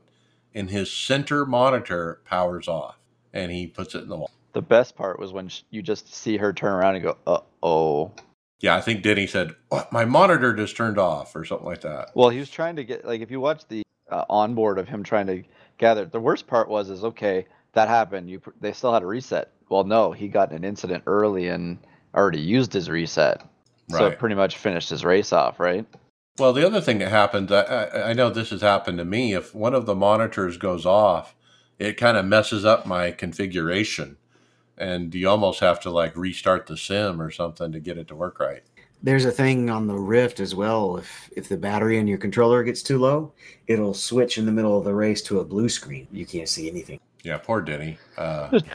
and his center monitor powers off. And he puts it in the wall. The best part was when you just see her turn around and go, "Uh oh." Yeah, I think Denny said, oh, My monitor just turned off, or something like that. Well, he was trying to get like if you watch the uh, onboard of him trying to gather. The worst part was is okay that happened. You they still had a reset. Well, no, he got an incident early and already used his reset, so Right. it pretty much finished his race off, right? Well, the other thing that happens, I, I, I know this has happened to me. If one of the monitors goes off, it kind of messes up my configuration, and you almost have to like restart the sim or something to get it to work right. There's a thing on the Rift as well. If if the battery in your controller gets too low, it'll switch in the middle of the race to a blue screen. You can't see anything. Yeah, poor Denny. Uh,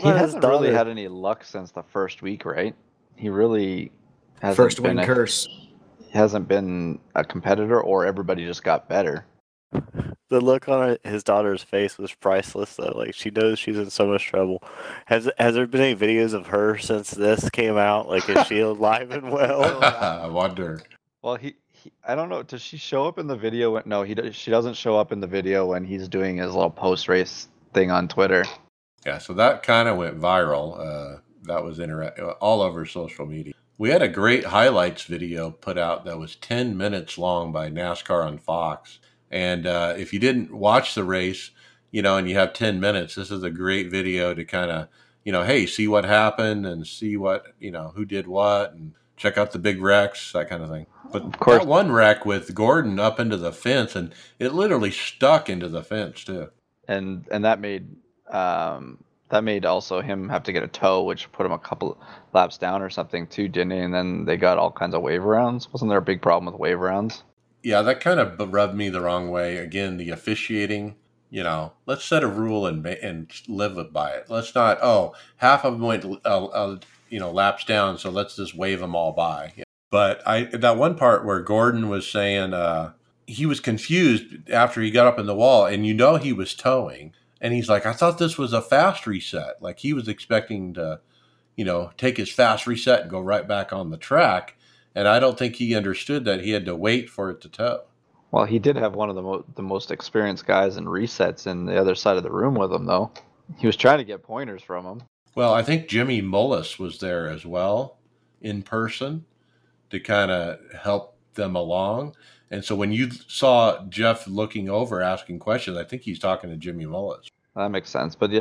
He hasn't really daughter? had any luck since the first week, right? He really hasn't First been win a- curse. hasn't been a competitor, or everybody just got better. The look on his daughter's face was priceless, though. Like she knows she's in so much trouble. Has Has there been any videos of her since this came out? Like, is she alive and well? I wonder. Well, he, he I don't know. Does she show up in the video? When, no, he she doesn't show up in the video when he's doing his little post race thing on Twitter. Yeah, so that kind of went viral. Uh, that was inter- all over social media. We had a great highlights video put out that was 10 minutes long by NASCAR on Fox. And uh, if you didn't watch the race, you know, and you have 10 minutes, this is a great video to kind of, you know, hey, see what happened and see what, you know, who did what and check out the big wrecks, that kind of thing. But Of course. that one wreck with Gordon up into the fence and it literally stuck into the fence too. and and that made um that made also him have to get a tow, which put him a couple laps down or something too, didn't it? And then they got all kinds of wave rounds. Wasn't there a big problem with wave rounds? Yeah, that kind of rubbed me the wrong way. Again, the officiating. You know, let's set a rule and and live by it. Let's not. Oh, half of them went, uh, uh, you know, laps down, so let's just wave them all by. But I that one part where Gordon was saying uh, he was confused after he got up in the wall, and you know he was towing, and he's like, "I thought this was a fast reset." Like he was expecting to, you know, take his fast reset and go right back on the track, and I don't think he understood that he had to wait for it to tow. Well, he did have one of the mo- the most experienced guys in resets in the other side of the room with him, though. He was trying to get pointers from him. Well, I think Jimmy Mullis was there as well in person to kind of help them along. And so when you saw Jeff looking over asking questions, I think he's talking to Jimmy Mullis. That makes sense. But yeah,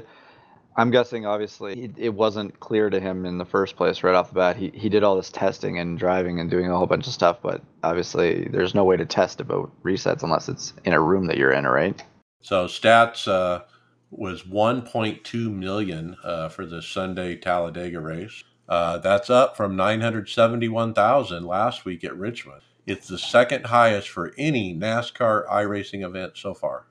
I'm guessing obviously it, it wasn't clear to him in the first place right off the bat. He he did all this testing and driving and doing a whole bunch of stuff, but obviously there's no way to test about resets unless it's in a room that you're in, right? So stats uh, was 1.2 million uh, for the Sunday Talladega race. Uh, that's up from 971,000 last week at Richmond. It's the second highest for any NASCAR iRacing event so far.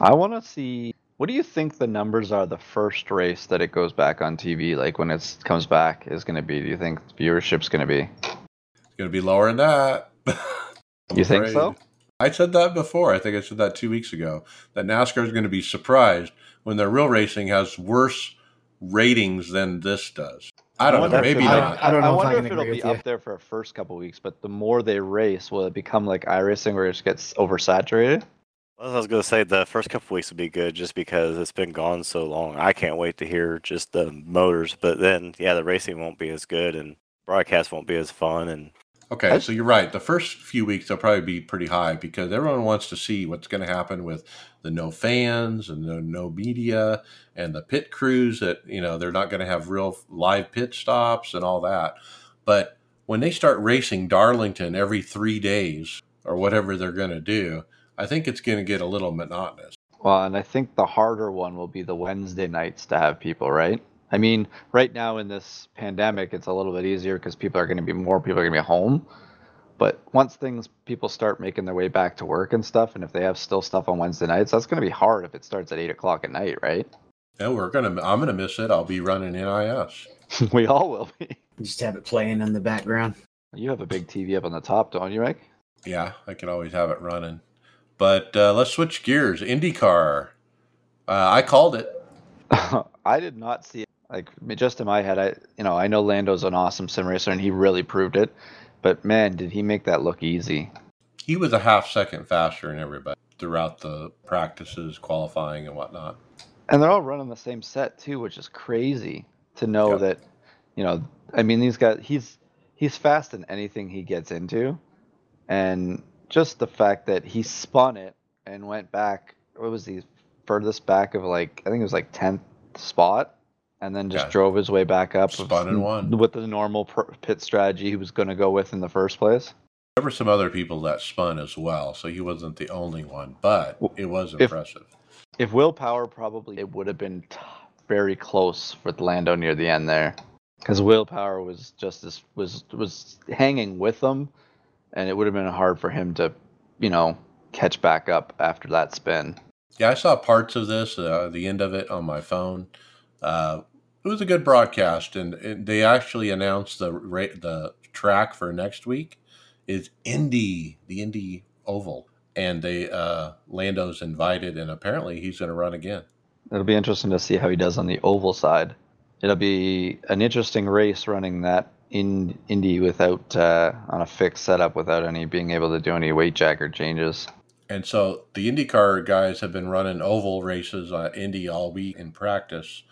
I want to see. What do you think the numbers are the first race that it goes back on TV? Like when it comes back, is going to be? Do you think viewership's going to be? It's going to be lower than that. you think so? I said that before. I think I said that two weeks ago. That NASCAR is going to be surprised when their real racing has worse ratings than this does. I don't I know. Maybe not. I don't know if I wonder can if it'll be up there for a first couple weeks, but the more they race, will it become like iRacing where it just gets oversaturated? Well, I was going to say the first couple weeks would be good just because it's been gone so long. I can't wait to hear just the motors, but then yeah, the racing won't be as good and broadcast won't be as fun. And Okay, so you're right. The first few weeks they'll probably be pretty high because everyone wants to see what's going to happen with the no fans and the no media and the pit crews that you know they're not going to have real live pit stops and all that. But when they start racing Darlington every three days or whatever they're going to do, I think it's going to get a little monotonous. Well, and I think the harder one will be the Wednesday nights to have people, right? I mean, right now in this pandemic, it's a little bit easier because people are going to be more people are going to be home. But once things people start making their way back to work and stuff, and if they have still stuff on Wednesday nights, that's going to be hard if it starts at eight o'clock at night, right? And we're gonna, I'm gonna miss it. I'll be running NIS. we all will be. Just have it playing in the background. You have a big TV up on the top, don't you, Mike? Yeah, I can always have it running. But uh, let's switch gears. IndyCar. Uh, I called it. I did not see it. Like just in my head, I you know I know Lando's an awesome sim racer and he really proved it, but man, did he make that look easy? He was a half second faster than everybody throughout the practices, qualifying, and whatnot. And they're all running the same set too, which is crazy to know Yep. that, you know, I mean these guys he's he's fast in anything he gets into. And just the fact that he spun it and went back what was the furthest back of like I think it was like 10th spot and then just drove his way back up with- Spun and won. with the normal pit strategy he was going to go with in the first place. There were some other people that spun as well, so he wasn't the only one, but it was If- impressive. If Will Power probably it would have been t- very close with Lando near the end there, because Will Power was just as was was hanging with them, and it would have been hard for him to, you know, catch back up after that spin. Yeah, I saw parts of this, uh, the end of it on my phone. Uh, it was a good broadcast, and, and they actually announced the ra- the track for next week is Indy, the Indy Oval, and they uh, Lando's invited, and apparently he's going to run again. It'll be interesting to see how he does on the oval side. It'll be an interesting race running that in Indy without uh, on a fixed setup without any being able to do any weight jacker changes. And so the IndyCar guys have been running oval races on Indy all week in practice.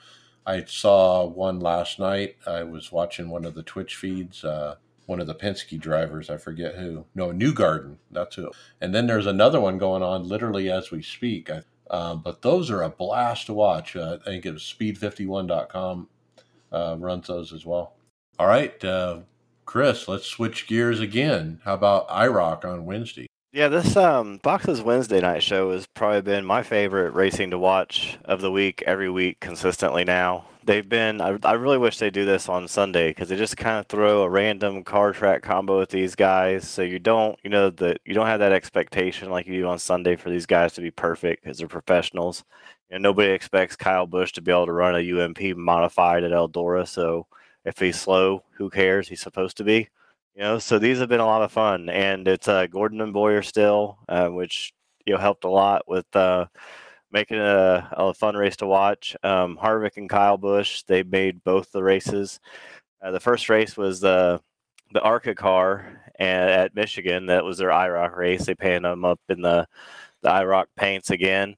I saw one last night. I was watching one of the Twitch feeds. Uh, one of the Penske drivers, I forget who. No, Newgarden. That's who. And then there's another one going on literally as we speak. I, um, but those are a blast to watch. Uh, I think it was speed51.com uh, runs those as well. All right, uh, Chris, let's switch gears again. How about IROC on Wednesday? yeah, this um Fox's Wednesday night show has probably been my favorite racing to watch of the week every week consistently now. They've been I, I really wish they do this on Sunday because they just kind of throw a random car track combo with these guys so you don't you know that you don't have that expectation like you do on Sunday for these guys to be perfect because they're professionals. You know, nobody expects Kyle Busch to be able to run a UMP modified at Eldora, so if he's slow, who cares? He's supposed to be. You know, so these have been a lot of fun, and it's uh, Gordon and Bowyer still, uh, which you know helped a lot with uh, making a, a fun race to watch. Um, Harvick and Kyle Busch, they made both the races. Uh, the first race was the the ARCA car and, at Michigan. That was their IROC race. They painted them up in the the IROC paints again.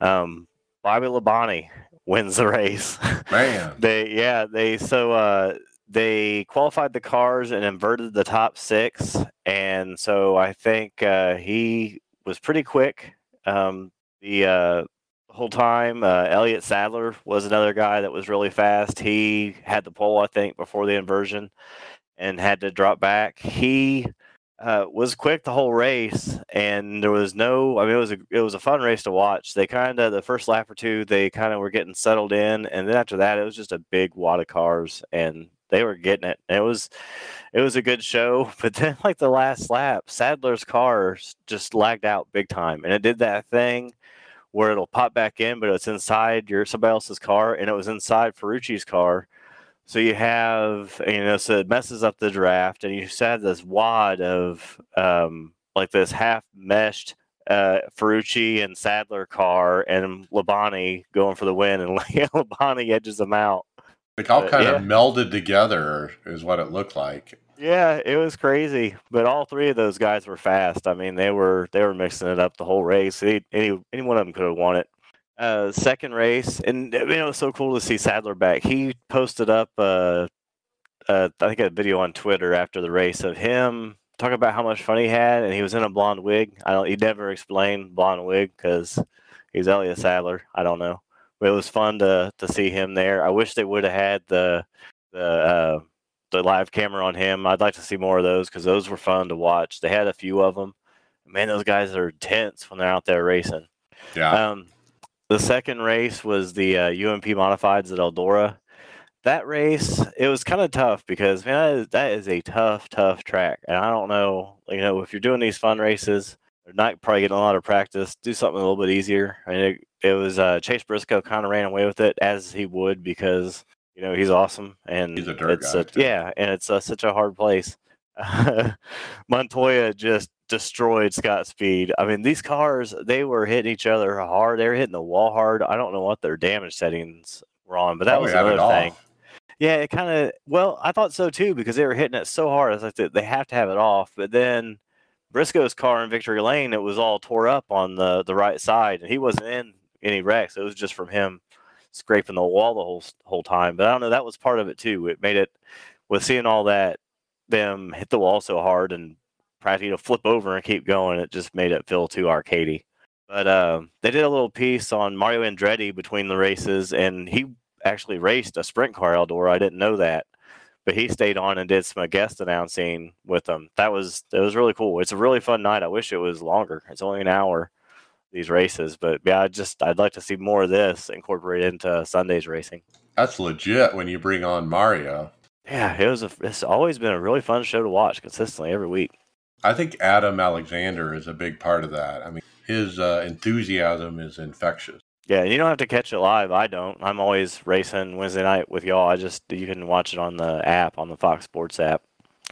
Um, Bobby Labonte wins the race. Man. they yeah they so uh, they qualified the cars and inverted the top six, and so I think uh, he was pretty quick. Um, the uh, whole time, uh, Elliott Sadler was another guy that was really fast. He had the pole, I think, before the inversion, and had to drop back. He uh, was quick the whole race, and there was no. I mean, it was a it was a fun race to watch. They kind of the first lap or two, they kind of were getting settled in, and then after that, it was just a big wad of cars, and they were getting it. It was it was a good show, but then like the last lap, Sadler's car just lagged out big time, and it did that thing where it'll pop back in, but it's inside your somebody else's car, and it was inside Ferrucci's car. So you have you know, so it messes up the draft, and you just have this wad of um, like this half meshed uh, Ferrucci and Sadler car, and Labonte going for the win, and Labonte edges them out. Like all But, kind yeah. of melded together is what it looked like. Yeah, it was crazy, but all three of those guys were fast. I mean, they were they were mixing it up the whole race. Any any, any one of them could have won it. Uh, second race, and I mean, it was so cool to see Sadler back. He posted up, uh, uh, I think a video on Twitter after the race of him talking about how much fun he had, and he was in a blonde wig. I don't, he never explained blonde wig because he's Elliott Sadler. I don't know, but it was fun to to see him there. I wish they would have had the the uh, the live camera on him. I'd like to see more of those because those were fun to watch. They had a few of them. Man, those guys are tense when they're out there racing. Yeah. Um, the second race was the uh, UMP modifieds at Eldora. That race, it was kind of tough because man, that is, that is a tough, tough track. And I don't know, you know, if you're doing these fun races, they're not probably getting a lot of practice. Do something a little bit easier. I mean, it, it was uh, Chase Briscoe kind of ran away with it as he would because you know he's awesome and He's a dirt it's guy, a- yeah, and it's uh, such a hard place. Montoya just destroyed Scott Speed. I mean, these cars they were hitting each other hard. They were hitting the wall hard. I don't know what their damage settings were on, but that Probably was had it another thing. off. Yeah, it kind of. Well, I thought so too because they were hitting it so hard. I was like, they- they have to have it off. But then Briscoe's car in Victory Lane, it was all tore up on the the right side, and he wasn't in any wrecks. It was just from him scraping the wall the whole whole time. But I don't know. That was part of it too. It made it with seeing all that them hit the wall so hard and practically to flip over and keep going. It just made it feel too arcadey. But um, they did a little piece on Mario Andretti between the races, and he actually raced a sprint car Eldora. I didn't know that, but he stayed on and did some guest announcing with them. That was that was really cool. It's a really fun night. I wish it was longer. It's only an hour these races, but yeah, I just I'd like to see more of this incorporated into Sunday's racing. That's legit when you bring on Mario. Yeah, it was. A, it's always been a really fun show to watch consistently every week. I think Adam Alexander is a big part of that. I mean, his uh, enthusiasm is infectious. Yeah, you don't have to catch it live. I don't. I'm always racing Wednesday night with y'all. I just you can watch it on the app on the Fox Sports app.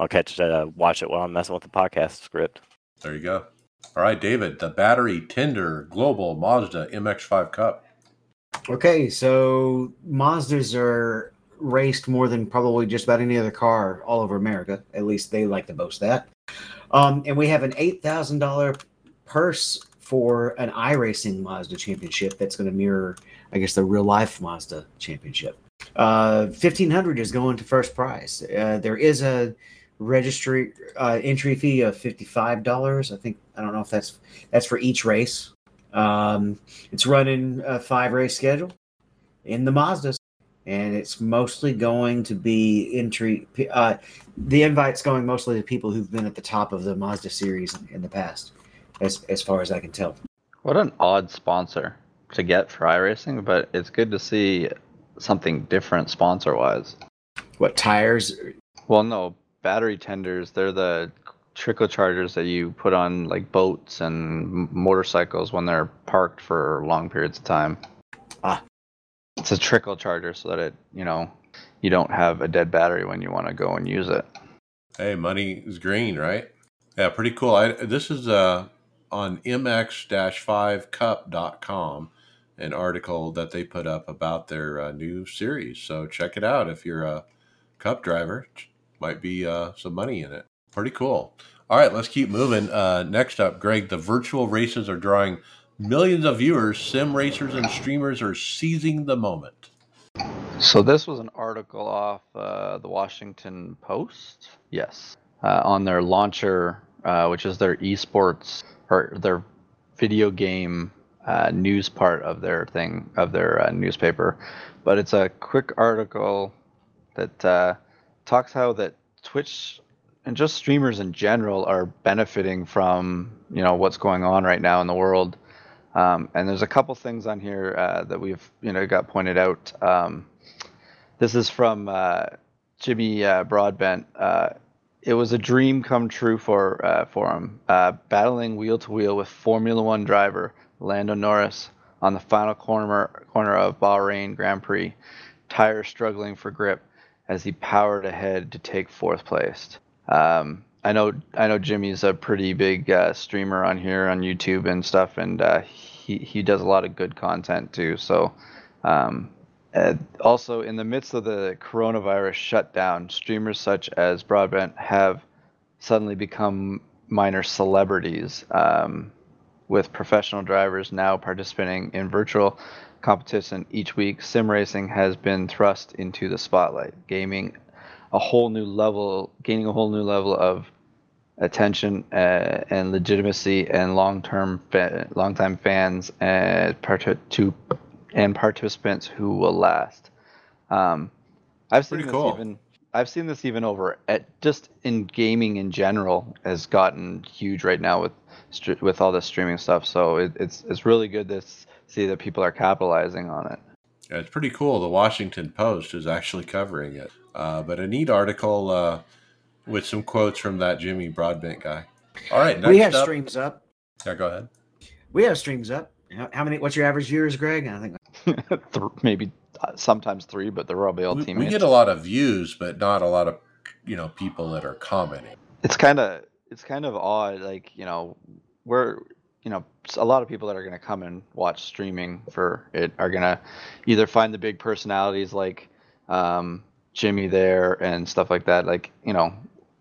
I'll catch it, uh, watch it while I'm messing with the podcast script. There you go. All right, David, the battery tender Global Mazda MX5 Cup. Okay, so Mazdas are raced more than probably just about any other car all over America. At least they like to boast that. Um, and we have an eight thousand dollar purse for an iRacing Mazda championship that's going to mirror, I guess, the real life Mazda championship. Uh, fifteen hundred is going to first prize. Uh, there is a registry uh, entry fee of fifty five dollars. I think I don't know if that's that's for each race. Um, it's running a five race schedule in the Mazdas, and it's mostly going to be entry. Uh, the invite's going mostly to people who've been at the top of the Mazda series in the past, as as far as I can tell. What an odd sponsor to get for iRacing, but it's good to see something different sponsor wise. What tires? Well, no, battery tenders, they're the trickle chargers that you put on like boats and motorcycles when they're parked for long periods of time. It's a trickle charger so that it, you know, you don't have a dead battery when you want to go and use it. Hey, money is green, right? Yeah, pretty cool. I, this is uh, on mx-5cup.com, an article that they put up about their uh, new series. So check it out if you're a cup driver. Might be uh, some money in it. Pretty cool. All right, let's keep moving. Uh, next up, Greg, the virtual races are drawing millions of viewers. Sim racers and streamers are seizing the moment. So this was an article off uh, the Washington Post. Yes, uh, on their launcher, uh, which is their esports or their video game uh, news part of their thing of their uh, newspaper. But it's a quick article that uh, talks how that Twitch and just streamers in general are benefiting from you know what's going on right now in the world. Um, and there's a couple things on here uh, that we've you know got pointed out. Um, this is from uh, Jimmy uh, Broadbent. Uh, it was a dream come true for uh, for him, uh, battling wheel to wheel with Formula One driver Lando Norris on the final corner corner of Bahrain Grand Prix, tires struggling for grip as he powered ahead to take fourth place. Um, I know I know Jimmy's a pretty big uh, streamer on here on YouTube and stuff, and uh, he he does a lot of good content too. So, um, also in the midst of the coronavirus shutdown, streamers such as Broadbent have suddenly become minor celebrities, um, with professional drivers now participating in virtual competition each week. Sim racing has been thrust into the spotlight, gaming a whole new level, gaining a whole new level of attention uh, and legitimacy and long-term fa- long-time fans and part- to and participants who will last. Um, I've seen Pretty this cool. even I've seen this even over at just in gaming in general has gotten huge right now with with all this streaming stuff. So it, it's it's really good to see that people are capitalizing on it. Yeah, it's pretty cool. The Washington Post is actually covering it, uh, but a neat article uh, with some quotes from that Jimmy Broadbent guy. All right, next we have up. streams up. Yeah, go ahead. We have streams up. How, how many? What's your average viewers, Greg? I think Maybe uh, sometimes three, but they're probably all We, teammates. we get a lot of views, but not a lot of you know people that are commenting. it's kind of it's kind of odd like you know we're you know s- a lot of people that are going to come and watch streaming for it are going to either find the big personalities like um, jimmy there and stuff like that like you know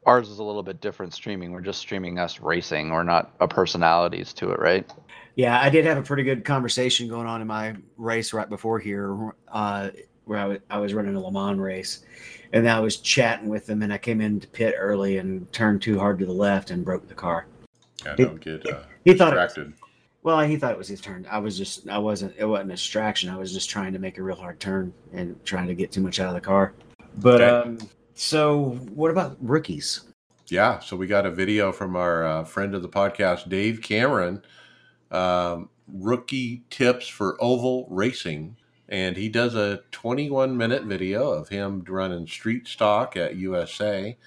ours is a little bit different streaming we're just streaming us racing we're not a personalities to it right Yeah, I did have a pretty good conversation going on in my race right before here, uh, where I was, I was running a Le Mans race, and I was chatting with them, and I came into pit early and turned too hard to the left and broke the car. Yeah, He- don't get uh, He thought it, well, he thought it was his turn. I was just, I wasn't, it wasn't a distraction. I was just trying to make a real hard turn and trying to get too much out of the car. But Okay. um, so what about rookies? Yeah, so we got a video from our uh, friend of the podcast, Dave Cameron, um, rookie tips for oval racing, and he does a 21 minute video of him running street stock at USA.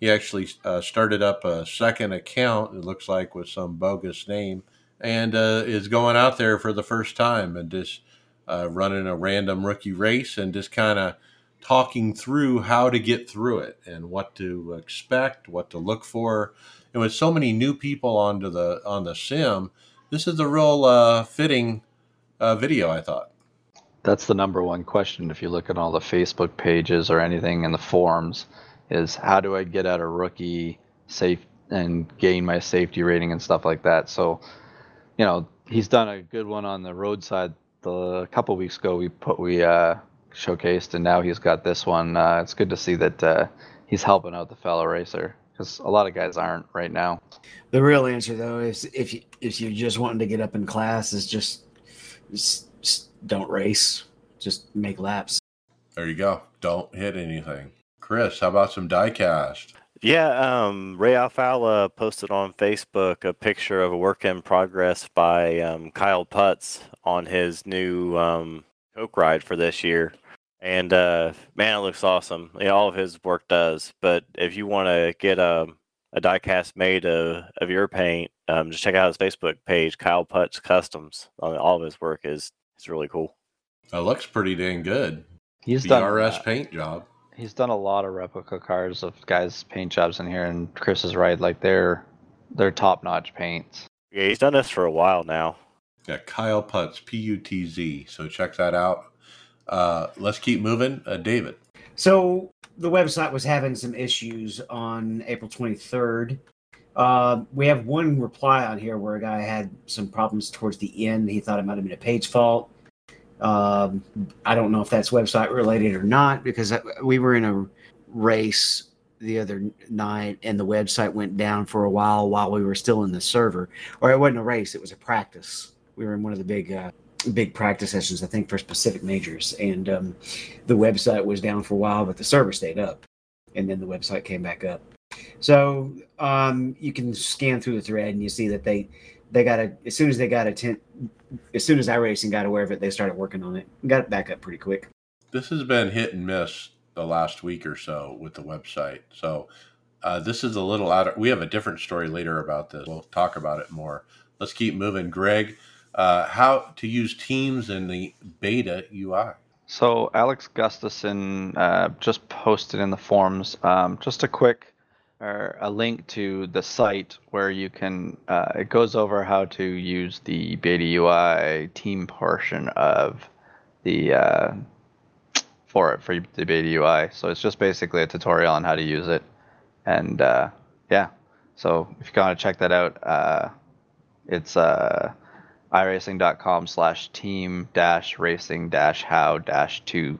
He actually uh, started up a second account. It looks like with some bogus name, and uh, is going out there for the first time and just uh, running a random rookie race and just kind of talking through how to get through it and what to expect, what to look for. And with so many new people onto the on the sim, this is a real uh, fitting uh, video. I thought. that's the number one question if you look at all the facebook pages or anything in the forums is how do i get out a rookie safe and gain my safety rating and stuff like that so you know he's done a good one on the roadside the a couple weeks ago we put we uh showcased and now he's got this one uh, it's good to see that uh, he's helping out the fellow racer because a lot of guys aren't right now The real answer, though, is if you if you're just wanting to get up in class, is just, just, just don't race, just make laps. There you go. Don't hit anything. Chris, how about some diecast? Yeah, um, Ray Alfala posted on Facebook a picture of a work in progress by um, Kyle Putz on his new um, Coke ride for this year. And uh, man, it looks awesome. Yeah, all of his work does. But if you want to get a, a diecast made of, of your paint, um, just check out his Facebook page, Kyle Putz Customs. Uh, All of his work is is really cool. It looks pretty dang good. he's done BRS uh, paint job. He's done a lot of replica cars of guys' paint jobs in here, and Chris is right. Like they're they're top notch paints. Yeah, he's done this for a while now. Yeah, Kyle Putz, P U T Z. So check that out. Uh, let's keep moving. Uh, David. So the website was having some issues on April 23rd. Uh, we have one reply on here where a guy had some problems towards the end. He thought it might have been a page fault. Um, I don't know if that's website related or not because we were in a race the other night and the website went down for a while while we were still in the server. Or it wasn't a race; it was a practice. We were in one of the big, uh, big practice sessions, I think, for specific majors, and um, the website was down for a while, but the server stayed up, and then the website came back up. So um, you can scan through the thread and you see that they they got a as soon as they got a tent as soon as I iRacing got aware of it, they started working on it. Got it back up pretty quick. This has been hit and miss the last week or so with the website. So uh, this is a little out. Of, we have a different story later about this. We'll talk about it more. Let's keep moving, Greg. Uh, how to use Teams in the beta UI? So Alex Gustafson uh, just posted in the forums um, just a quick or a link to the site where you can. Uh, it goes over how to use the beta UI team portion of the uh, for it for the beta UI. So it's just basically a tutorial on how to use it, and uh, yeah. So if you want to check that out, uh, it's uh, iracing.com slash team dash racing dash how dash two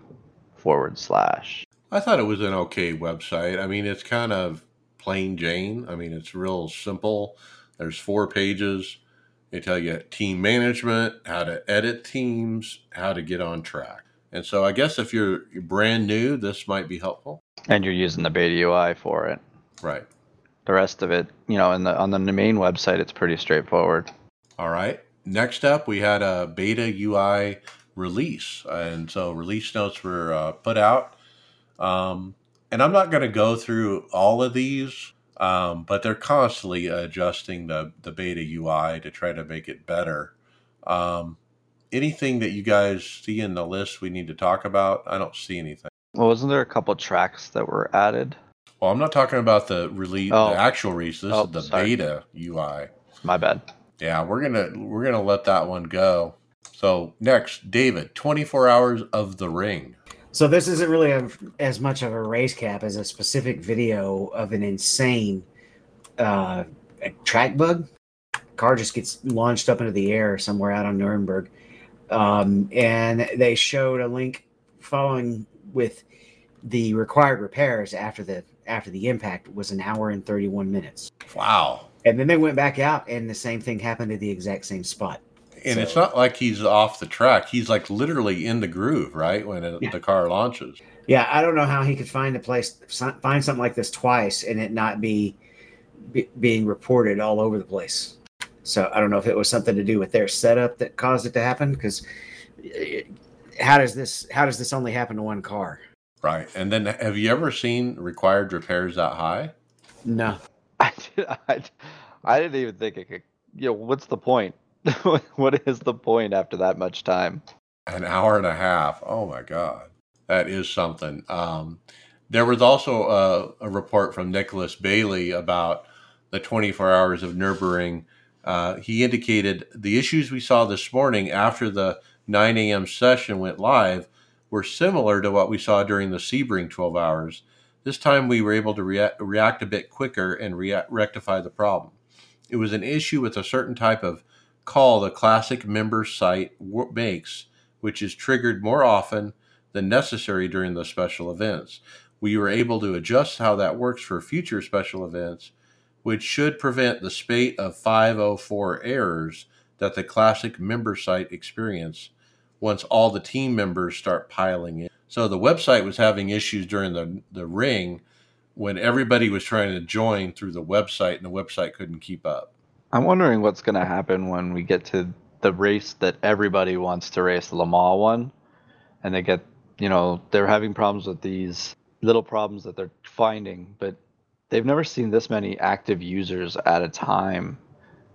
forward slash. I thought it was an okay website. I mean, it's kind of plain Jane. I mean, it's real simple. There's four pages. They tell you team management, how to edit teams, how to get on track. And so I guess if you're brand new, this might be helpful. And you're using the beta UI for it. Right. The rest of it, you know, in the on the main website, it's pretty straightforward. All right. Next up, we had a beta UI release, and so release notes were uh, put out. Um, and I'm not going to go through all of these, um, but they're constantly adjusting the the beta UI to try to make it better. Um, anything that you guys see in the list we need to talk about? I don't see anything. Well, wasn't there a couple tracks that were added? Well, I'm not talking about the release, oh. the actual release. This oh, is the sorry. beta UI. My bad. Yeah, we're gonna we're gonna let that one go. So next, David, 24 hours of the ring. So this isn't really a, as much of a race cap as a specific video of an insane uh, track bug. Car just gets launched up into the air somewhere out on Nuremberg, um, and they showed a link following with the required repairs after the after the impact was an hour and 31 minutes. Wow. And then they went back out and the same thing happened at the exact same spot and so, it's not like he's off the track. He's like literally in the groove, right? When it, yeah. the car launches. Yeah, I don't know how he could find a place, find something like this twice, and it not be, be being reported all over the place. So I don't know if it was something to do with their setup that caused it to happen. Because uh, how does this how does this only happen to one car? Right. And then have you ever seen required repairs that high? No. I, I, I didn't even think it could. You know, what's the point? what is the point after that much time? An hour and a half. Oh my god, that is something. Um, there was also a, a, report from Nicholas Bailey about the 24 hours of Nurburgring. Uh, he indicated the issues we saw this morning after the 9 a.m. session went live were similar to what we saw during the Sebring 12 hours. This time we were able to rea- react a bit quicker and rea- rectify the problem. It was an issue with a certain type of call the classic member site makes, which is triggered more often than necessary during the special events. We were able to adjust how that works for future special events, which should prevent the spate of 504 errors that the classic member site experience once all the team members start piling in. So the website was having issues during the, the ring when everybody was trying to join through the website and the website couldn't keep up. I'm wondering what's going to happen when we get to the race that everybody wants to race, the Le Mans one, and they get, you know, they're having problems with these little problems that they're finding, but they've never seen this many active users at a time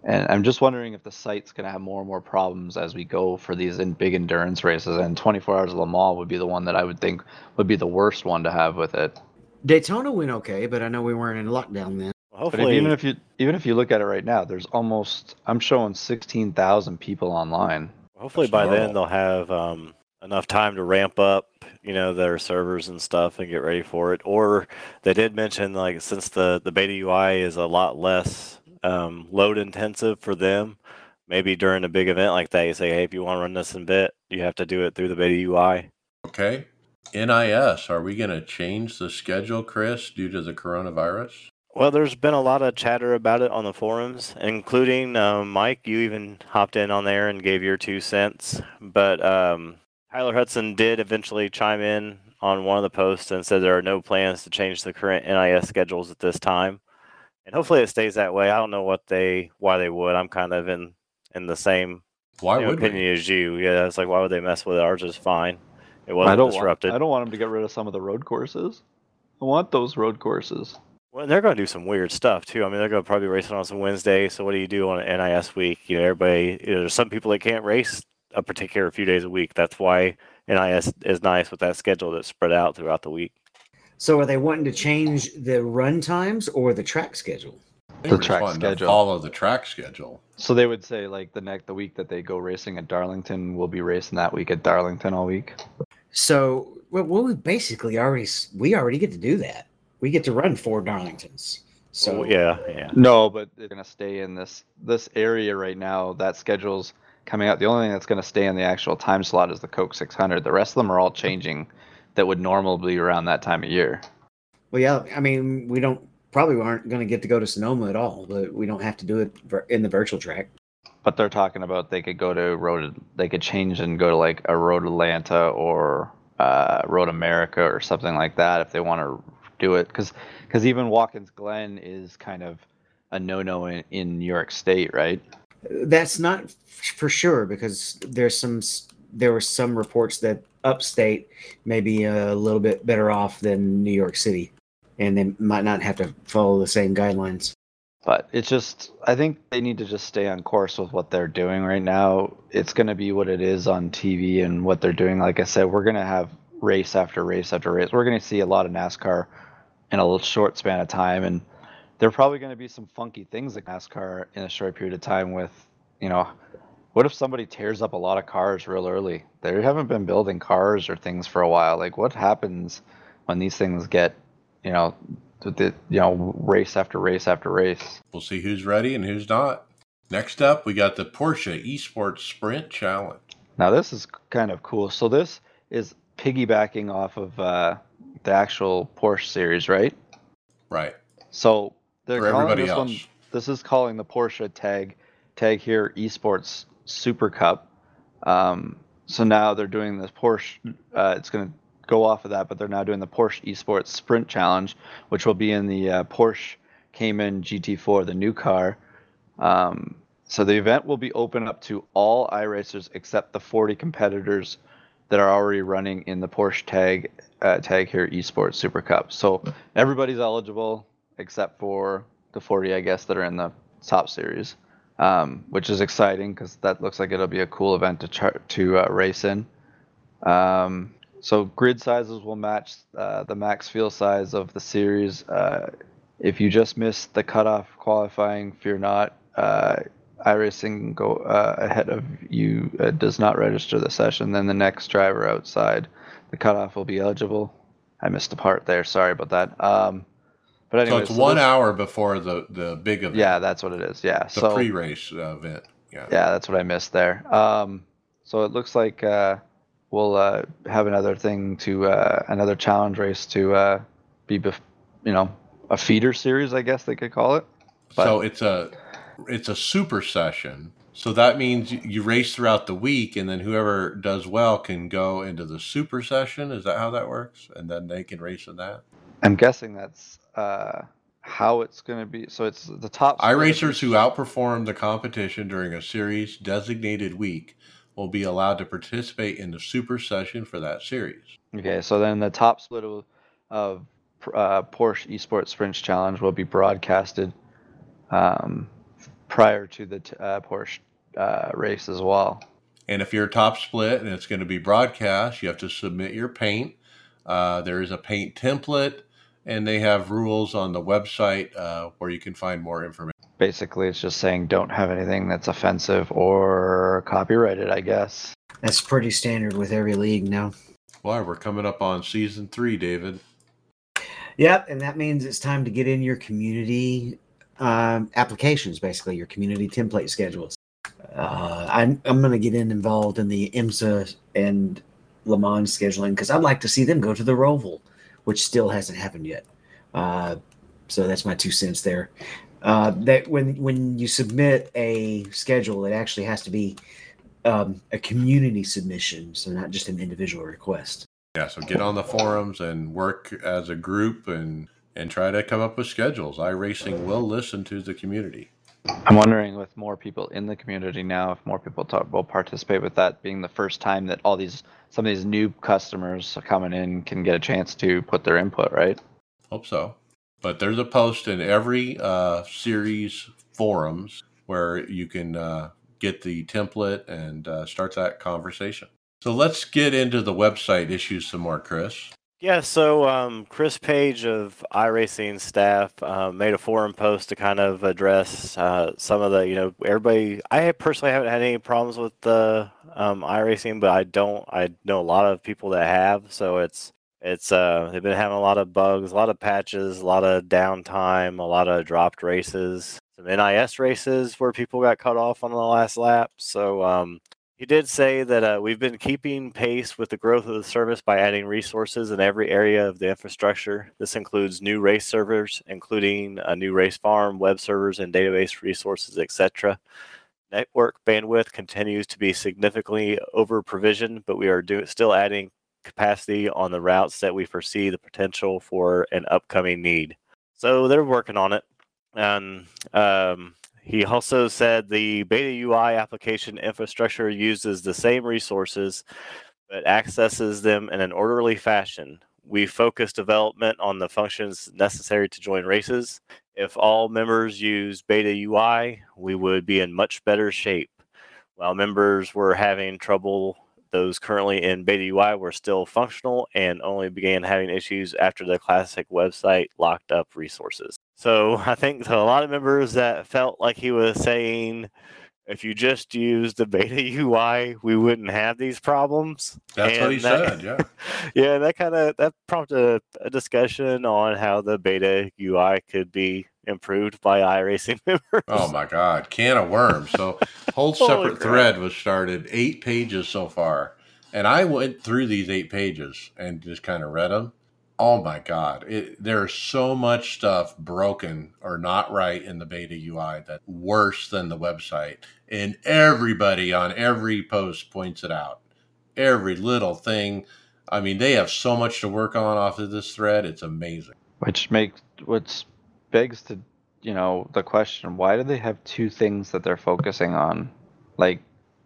And I'm just wondering if the site's going to have more and more problems as we go for these in big endurance races. And 24 Hours of Le Mans would be the one that I would think would be the worst one to have with it. Daytona went okay, but I know we weren't in lockdown then. But if, Hopefully, even if you even if you look at it right now, there's almost I'm showing 16,000 people online. hopefully by normal. then they'll have um, enough time to ramp up, you know, their servers and stuff and get ready for it. Or they did mention like since the the beta UI is a lot less um, load intensive for them, maybe during a big event like that, you say, hey, if you want to run this in bit, you have to do it through the beta UI. Okay. NIS, are we going to change the schedule, Chris, due to the coronavirus? Well, there's been a lot of chatter about it on the forums, including um, Mike. You even hopped in on there and gave your two cents. But um, Tyler Hudson did eventually chime in on one of the posts and said there are no plans to change the current NIS schedules at this time, and hopefully it stays that way. I don't know what they why they would. I'm kind of in in the same Why you know, would we? opinion as you. Yeah, it's like why would they mess with it? Ours is fine. It wasn't don't disrupted. want I don't want them to get rid of some of the road courses. I want those road courses. Well, they're going to do some weird stuff too. I mean, they're going to probably race racing on some Wednesday. So what do you do on an NIS week? You know, everybody. You know, there's some people that can't race a particular few days a week. That's why NIS is nice with that schedule that's spread out throughout the week. So are they wanting to change the run times or the track schedule? The track wanting to schedule. follow the track schedule. So they would say like the next the week that they go racing at Darlington, we'll be racing that week at Darlington all week. So well, well, we basically already we already get to do that. We get to run four Darlingtons. So So yeah, yeah. No, but they're gonna stay in this this area right now. That schedule's coming out. The only thing that's gonna stay in the actual time slot is the Coke 600. The rest of them are all changing. That would normally be around that time of year. well, yeah. I mean, we don't probably aren't going to get to go to Sonoma at all, but we don't have to do it in the virtual track. But they're talking about they could go to road. They could change and go to like a Road Atlanta or uh, Road America or something like that if they want to do it. Because because even Watkins Glen is kind of a no no in, in New York State, right? That's not f- for sure because there's some there were some reports that upstate may be a little bit better off than New York City, and they might not have to follow the same guidelines. But it's just, I think they need to just stay on course with what they're doing right now. It's going to be what it is on TV and what they're doing. Like I said, we're going to have race after race after race. We're going to see a lot of NASCAR in a short span of time. And there are probably going to be some funky things at NASCAR in a short period of time with, you know, what if somebody tears up a lot of cars real early? They haven't been building cars or things for a while. Like, what happens when these things get, you know, the, the you know race after race after race? We'll see who's ready and who's not. Next up, we got the Porsche Esports Sprint Challenge. Now this is kind of cool. So this is piggybacking off of uh, the actual Porsche series, right? Right. So they're For calling everybody this one. else. This is calling the Porsche tag TAG Heuer Esports Super Cup. Um, so now they're doing this Porsche. Uh, it's going to go off of that, but they're now doing the Porsche Esports Sprint Challenge, which will be in the uh, Porsche Cayman GT4, the new car. Um, so the event will be open up to all iRacers except the 40 competitors that are already running in the Porsche tag uh, TAG Heuer Esports Super Cup. So everybody's eligible except for the 40, I guess, that are in the top series, um, which is exciting because that looks like it'll be a cool event to char- to uh, race in. Um, so grid sizes will match uh, the max field size of the series. Uh, if you just missed the cutoff qualifying, fear not. Uh, iRacing go uh, ahead of you uh, does not register the session. Then the next driver outside the cutoff will be eligible. I missed a part there. Sorry about that. Um, but anyway, so it's one hour before the, the big event. Yeah, that's what it is. Yeah. The so pre race uh, event. Yeah. yeah, that's what I missed there. Um, so it looks like uh, we'll uh, have another thing to uh, another challenge race to uh, be, bef- you know, a feeder series, I guess they could call it. But- so it's a it's a super session. So that means you race throughout the week, and then whoever does well can go into the super session. Is that how that works? And then they can race in that. I'm guessing that's uh, how it's going to be. So it's the top. iRacers who outperform the competition during a series designated week will be allowed to participate in the super session for that series. Okay, so then the top split of, uh, Porsche Esports Sprint Challenge will be broadcasted um, prior to the t- uh, Porsche uh, race as well. And if you're top split and it's going to be broadcast, you have to submit your paint. Uh, there is a paint template, and they have rules on the website uh, where you can find more information. Basically, it's just saying don't have anything that's offensive or copyrighted, I guess. That's pretty standard with every league now. Why? We're coming up on season three, David. Yep, and that means it's time to get in your community um, applications, basically your community template schedules. Uh, I'm I'm going to get in involved in the IMSA and Le Mans scheduling because I'd like to see them go to the Roval, which still hasn't happened yet. Uh, so that's my two cents there. Uh, that when when you submit a schedule, it actually has to be um, a community submission, so not just an individual request. Yeah, so get on the forums and work as a group and and try to come up with schedules. iRacing will listen to the community. I'm wondering with more people in the community now, if more people talk, will participate with that being the first time that all these some of these new customers coming in can get a chance to put their input, right? Hope so. But there's a post in every uh, series forums where you can uh, get the template and uh, start that conversation. So let's get into the website issues some more, Chris. Yeah, so um, Chris Page of iRacing staff uh, made a forum post to kind of address uh, some of the, you know, everybody. I personally haven't had any problems with the um, iRacing, but I don't. I know a lot of people that have. So it's it's uh, they've been having a lot of bugs, a lot of patches, a lot of downtime, a lot of dropped races, some NIS races where people got cut off on the last lap. So um, he did say that uh, we've been keeping pace with the growth of the service by adding resources in every area of the infrastructure. This includes new race servers, including a new race farm, web servers, and database resources, etc. Network bandwidth continues to be significantly over provisioned, but we are do- still adding capacity on the routes that we foresee the potential for an upcoming need. So they're working on it. And um, he also said the Beta UI application infrastructure uses the same resources but accesses them in an orderly fashion. We focus development on the functions necessary to join races. If all members use Beta UI, we would be in much better shape. While members were having trouble, those currently in Beta UI were still functional and only began having issues after the classic website locked up resources. So I think a lot of members that felt like he was saying, if you just use the beta UI, we wouldn't have these problems. That's and what he that, said. Yeah. yeah, that kind of that prompted a, a, discussion on how the beta UI could be improved by iRacing members. Oh my God, can of worms! So whole separate thread was started, eight pages so far, and I went through these eight pages and just kind of read them oh my god. It, there's so much stuff broken or not right in the beta ui that worse than the website. And everybody on every post points it out. Every little thing. I mean they have so much to work on off of this thread. It's amazing. Which makes which begs to you know the question why do they have two things that they're focusing on? Like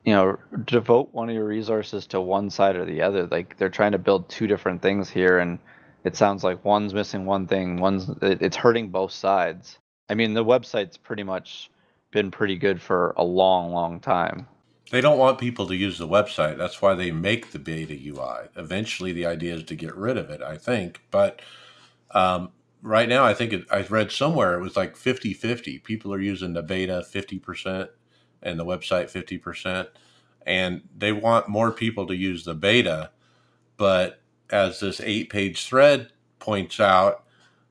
you know devote one of your resources to one side or the other. Like they're trying to build two different things here and it sounds like one's missing one thing one's it's hurting both sides. I mean the website's pretty much been pretty good for a long long time. They don't want people to use the website. That's why they make the beta ui eventually the idea is to get rid of it i think. But um, right now i think it, i read somewhere it was like 50-50 people are using the beta 50% and the website 50% and they want more people to use the beta but as this eight page thread points out,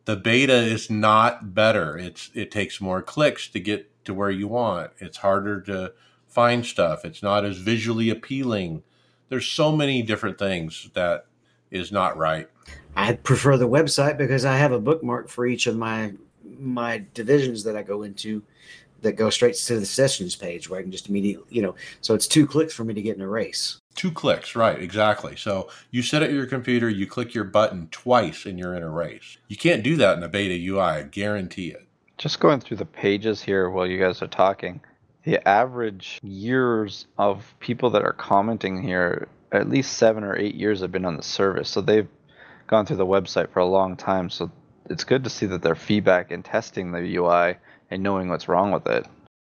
the beta is not better. It's it takes more clicks to get to where you want. It's harder to find stuff. It's not as visually appealing. There's so many different things that is not right. I prefer the website because I have a bookmark for each of my my divisions that I go into that go straight to the sessions page where I can just immediately, you know, so it's two clicks for me to get in a race. Two clicks, right, exactly. So you sit at your computer, you click your button twice, and you're in a race. You can't do that in a beta UI, I guarantee it. Just going through the pages here while you guys are talking, the average years of people that are commenting here, at least seven or eight years have been on the service. So they've gone through the website for a long time. So it's good to see that their feedback and testing the UI and knowing what's wrong with it.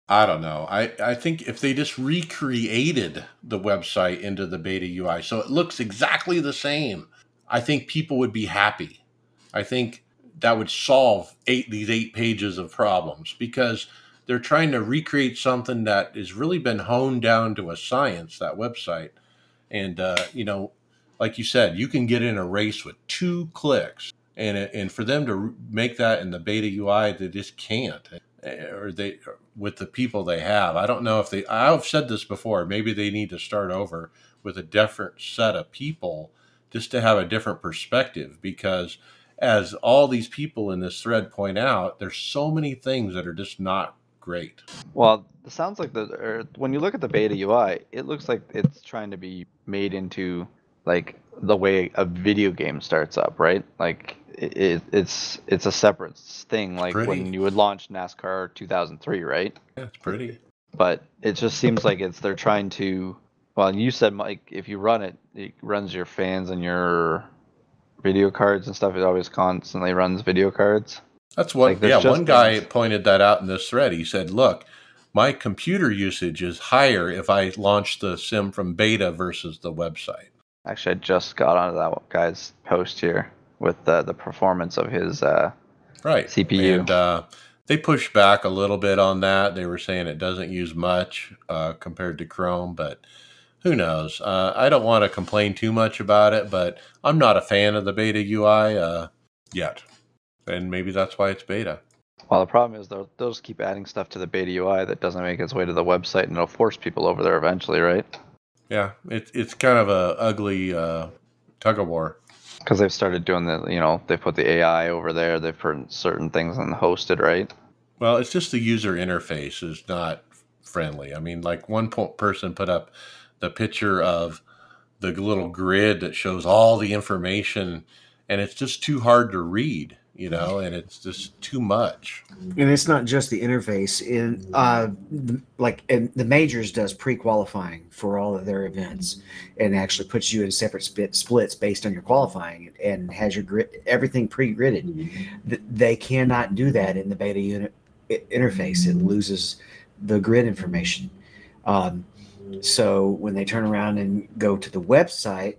I don't know. I, I think if they just recreated the website into the beta UI so it looks exactly the same, I think people would be happy. I think that would solve eight these eight pages of problems because they're trying to recreate something that has really been honed down to a science that website and uh, you know like you said you can get in a race with two clicks and and for them to make that in the beta ui they just can't or they with the people they have i don't know if they i've said this before maybe they need to start over with a different set of people just to have a different perspective because as all these people in this thread point out there's so many things that are just not great. Well, it sounds like the when you look at the beta UI, it looks like it's trying to be made into like the way a video game starts up, right? Like it, it's it's a separate thing, like pretty. when you would launch NASCAR 2003, right? Yeah, it's pretty. But it just seems like it's they're trying to. Well, you said Mike, if you run it, it runs your fans and your video cards and stuff. It always constantly runs video cards. That's what. Like, yeah, one guy things. pointed that out in this thread. He said, "Look, my computer usage is higher if I launch the sim from beta versus the website." Actually, I just got onto that guy's post here with the the performance of his uh, right CPU. And uh, they pushed back a little bit on that. They were saying it doesn't use much uh, compared to Chrome, but who knows? Uh, I don't want to complain too much about it, but I'm not a fan of the beta UI uh, yet and maybe that's why it's beta. Well, the problem is they'll, they'll just keep adding stuff to the beta UI that doesn't make its way to the website, and it'll force people over there eventually, right? Yeah, it's it's kind of a ugly uh, tug of war. Because they've started doing the, you know, they put the AI over there. They've put certain things on hosted, right? Well, it's just the user interface is not friendly. I mean, like one person put up the picture of the little grid that shows all the information, and it's just too hard to read you know, and it's just too much. And it's not just the interface. In uh, the, like, and the majors does pre-qualifying for all of their events, and actually puts you in separate split, splits based on your qualifying, and has your grid everything pre-gridded. Mm-hmm. They cannot do that in the beta unit interface. It loses the grid information. Um, so when they turn around and go to the website,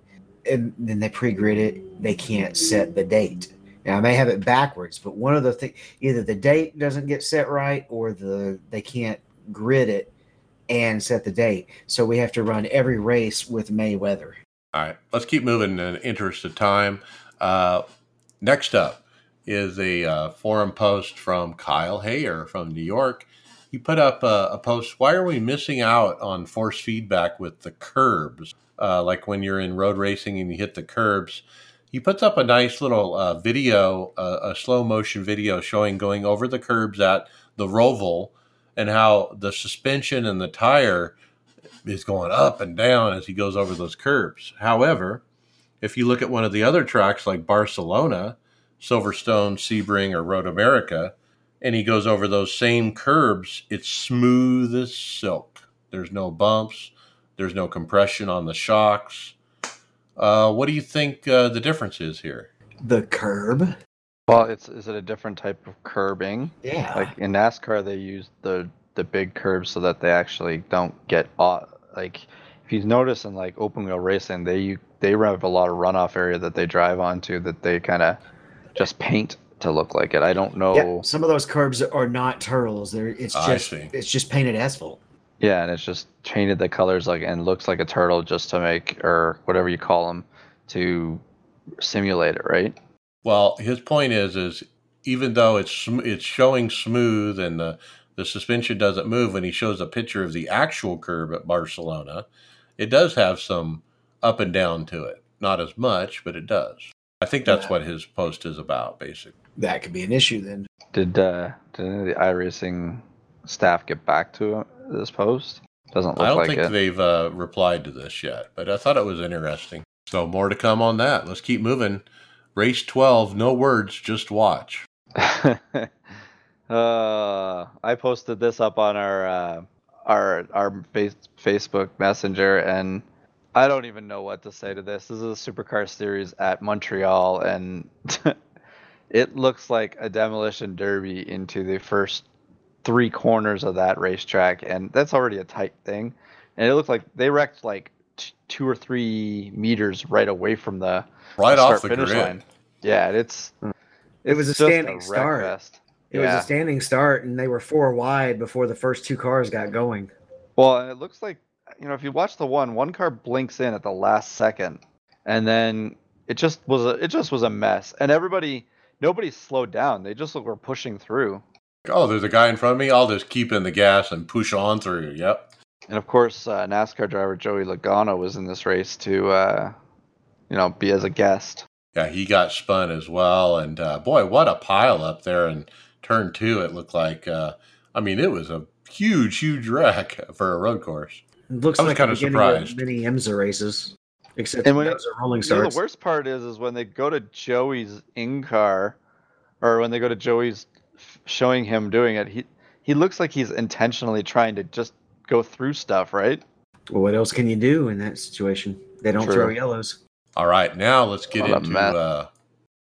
and then they pre-grid it, they can't set the date now I may have it backwards, but one of the things either the date doesn't get set right or the they can't grid it and set the date. So we have to run every race with May weather. All right, let's keep moving in the interest of time. Uh, next up is a uh, forum post from Kyle Hayer from New York. He put up a, a, post. Why are we missing out on force feedback with the curbs? Uh, like when you're in road racing and you hit the curbs, he puts up a nice little uh, video, uh, a slow motion video showing going over the curbs at the Roval and how the suspension and the tire is going up and down as he goes over those curbs. However, if you look at one of the other tracks like Barcelona, Silverstone, Sebring, or Road America, and he goes over those same curbs, it's smooth as silk. There's no bumps, there's no compression on the shocks. Uh, what do you think uh, the difference is here? The curb. Well, it's is it a different type of curbing? Yeah. Like in NASCAR, they use the the big curbs so that they actually don't get off. Like if you notice in like open wheel racing, they they have a lot of runoff area that they drive onto that they kind of just paint to look like it. I don't know. Yeah, some of those curbs are not turtles. They're it's just it's just painted asphalt. Yeah, and it's just painted the colors like and looks like a turtle just to make or whatever you call them to simulate it, right? Well, his point is is even though it's it's showing smooth and the the suspension doesn't move when he shows a picture of the actual curb at Barcelona, it does have some up and down to it. Not as much, but it does. I think that's yeah. what his post is about, basically. That could be an issue then. Did uh, did any of the iRacing staff get back to this post? Doesn't look I don't like think it. they've uh, replied to this yet, but I thought it was interesting. So more to come on that. Let's keep moving. Race 12, no words, just watch. uh, I posted this up on our uh, our our face, Facebook Messenger, and I don't even know what to say to this. This is a Supercar Series at Montreal, and it looks like a demolition derby into the first three corners of that racetrack, and that's already a tight thing. And it looked like they wrecked like t- two or three meters right away from the Right off the start-finish grid. Yeah, hmm. it's It was a standing wreck start. fest. It yeah. was a standing start, and they were four wide before the first two cars got going. Well, it looks like you know if you watch the one, one car blinks in at the last second, and then it just was a it just was a mess, and everybody nobody slowed down. They just were pushing through, Oh, there's a guy in front of me. I'll just keep in the gas and push on through. Yep. and of course uh, NASCAR driver Joey Logano was in this race to uh, you know be as a guest. Yeah, he got spun as well. And uh, boy, what a pile up there in turn two. It looked like, uh, I mean, it was a huge, huge wreck for a road course. It looks I was like kinda the beginning surprised. of many IMSA races, except And when those are rolling You know, the worst part is is when they go to Joey's in car, or when they go to Joey's f- showing him doing it. He he looks like he's intentionally trying to just go through stuff, right? Well, what else can you do in that situation? They don't True. throw yellows. All right, now let's get into uh,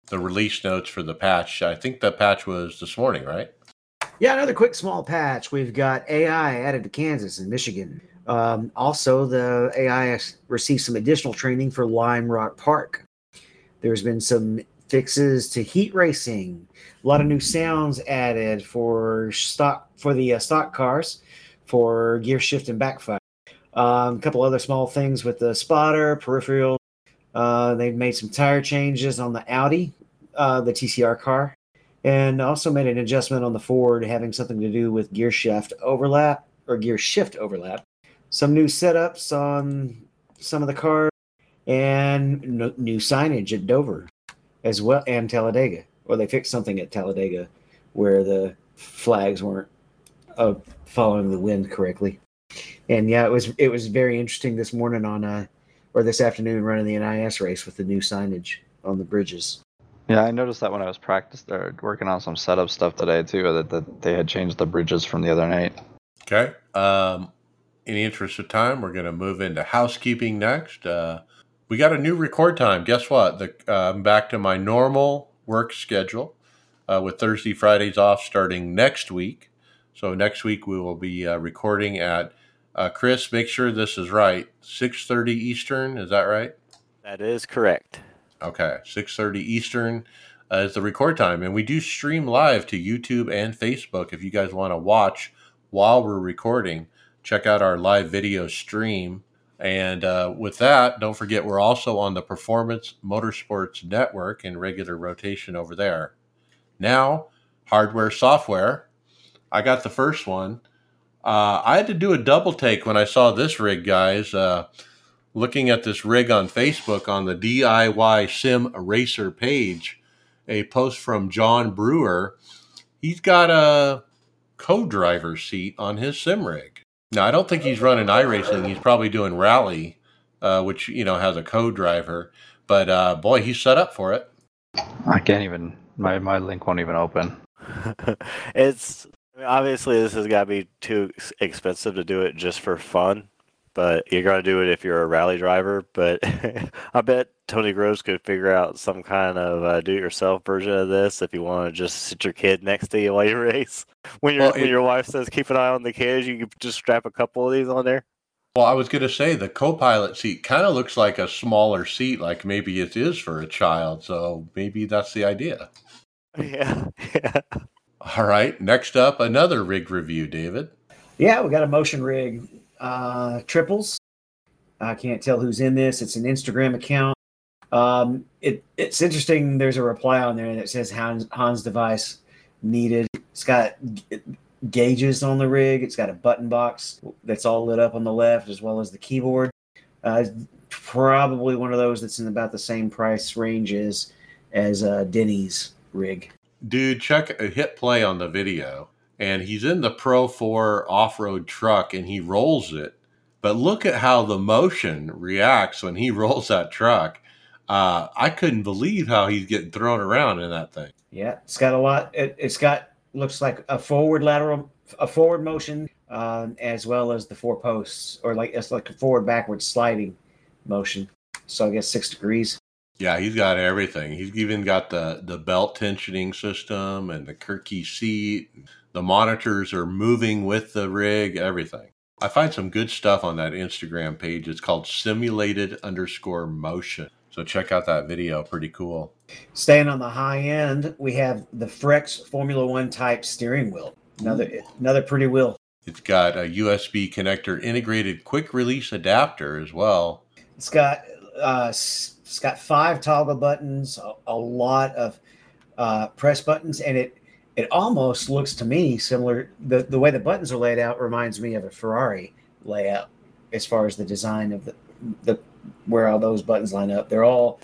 the release notes for the patch. I think the patch was this morning, right? Yeah, another quick small patch. We've got AI added to Kansas and Michigan. Um, also, the AI has received some additional training for Lime Rock Park. There's been some fixes to heat racing. A lot of new sounds added for stock for the uh, stock cars for gear shift and backfire. Um, a couple other small things with the spotter, peripheral. Uh, they've made some tire changes on the Audi, uh, the TCR car and also made an adjustment on the Ford having something to do with gear shift overlap or gear shift overlap. Some new setups on some of the cars and no, new signage at Dover as well and Talladega. Or they fixed something at Talladega where the flags weren't uh, following the wind correctly. And yeah, it was it was very interesting this morning on uh or this afternoon running the NIS race with the new signage on the bridges. Yeah, I noticed that when I was practice or working on some setup stuff today too, that, that they had changed the bridges from the other night. Okay. Um, in the interest of time, we're going to move into housekeeping next. Uh, we got a new record time. Guess what? The, uh, I'm back to my normal work schedule uh, with Thursday, Fridays off starting next week. So next week we will be uh, recording at uh, Chris. Make sure this is right. 6:30 Eastern. Is that right? That is correct. Okay, 6:30 Eastern uh, is the record time, and we do stream live to YouTube and Facebook. If you guys want to watch while we're recording, check out our live video stream. And uh, with that, don't forget we're also on the Performance Motorsports Network in regular rotation over there. Now, hardware, software. I got the first one. Uh, I had to do a double take when I saw this rig, guys. Uh, looking at this rig on Facebook on the DIY Sim Racer page, a post from John Brewer. He's got a co-driver seat on his sim rig. Now, I don't think he's running iRacing. He's probably doing rally, uh, which you know has a co-driver. But uh, boy, he's set up for it. I can't even my my link won't even open. it's I mean, obviously this has got to be too expensive to do it just for fun, but you're gonna do it if you're a rally driver. But I bet Tony Groves could figure out some kind of uh, do-it-yourself version of this if you want to just sit your kid next to you while you race. When your Well, when it- your wife says keep an eye on the kids, you could just strap a couple of these on there. Well, I was going to say the co-pilot seat kind of looks like a smaller seat, like maybe it is for a child. So maybe that's the idea. Yeah, yeah. All right. Next up, another rig review, David. Yeah, we got a motion rig uh, triples. I can't tell who's in this. It's an Instagram account. Um, it it's interesting. There's a reply on there that says Hans, Hans device needed. It's got gauges on the rig. It's got a button box that's all lit up on the left, as well as the keyboard. Uh, probably one of those that's in about the same price range as as uh, Denny's rig. Dude, check uh, hit play on the video, and he's in the Pro 4 off road truck and he rolls it. But look at how the motion reacts when he rolls that truck. Uh, I couldn't believe how he's getting thrown around in that thing. Yeah, it's got a lot. It, it's got looks like a forward lateral, a forward motion, um, as well as the four posts, or like it's like a forward backward sliding motion. So I guess six degrees. Yeah, he's got everything. He's even got the, the belt tensioning system and the Kirkey seat, The monitors are moving with the rig, everything. I find some good stuff on that Instagram page. It's called simulated underscore motion. So check out that video. Pretty cool. Staying on the high end, we have the Frex Formula One type steering wheel. Another another pretty wheel. It's got a USB connector integrated quick release adapter as well. It's got uh, it's got five toggle buttons, a, a lot of uh, press buttons, and it it almost looks to me similar. the The way the buttons are laid out reminds me of a Ferrari layout, as far as the design of the the where all those buttons line up. They're all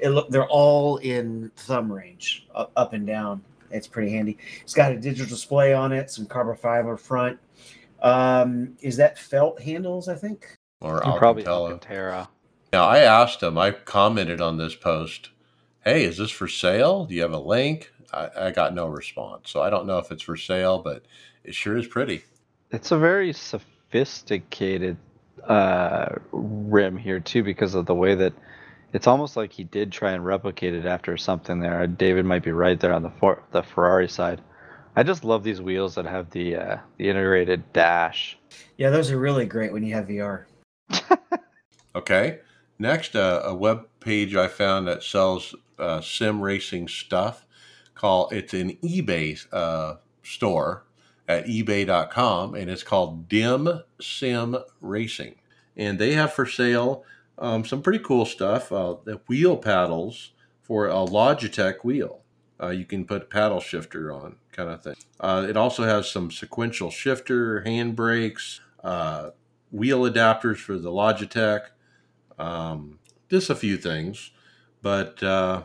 it look they're all in thumb range, up and down. It's pretty handy. It's got a digital display on it, some carbon fiber front. Um, is that felt handles? I think. Or probably Alcantara. Alcantara. Now I asked him. I commented on this post. Hey, is this for sale? Do you have a link? I, I got no response, so I don't know if it's for sale, but it sure is pretty. It's a very sophisticated uh, rim here too, because of the way that it's almost like he did try and replicate it after something there. David might be right there on the for- the Ferrari side. I just love these wheels that have the uh, the integrated dash. Yeah, those are really great when you have VR. Okay. Next, uh, a web page I found that sells uh, sim racing stuff. Call it's an eBay uh, store at eBay.com, and it's called Dim Sim Racing, and they have for sale um, some pretty cool stuff. Uh, the wheel paddles for a Logitech wheel. Uh, you can put paddle shifter on, kind of thing. Uh, it also has some sequential shifter, hand brakes, uh, wheel adapters for the Logitech um, just a few things, but uh,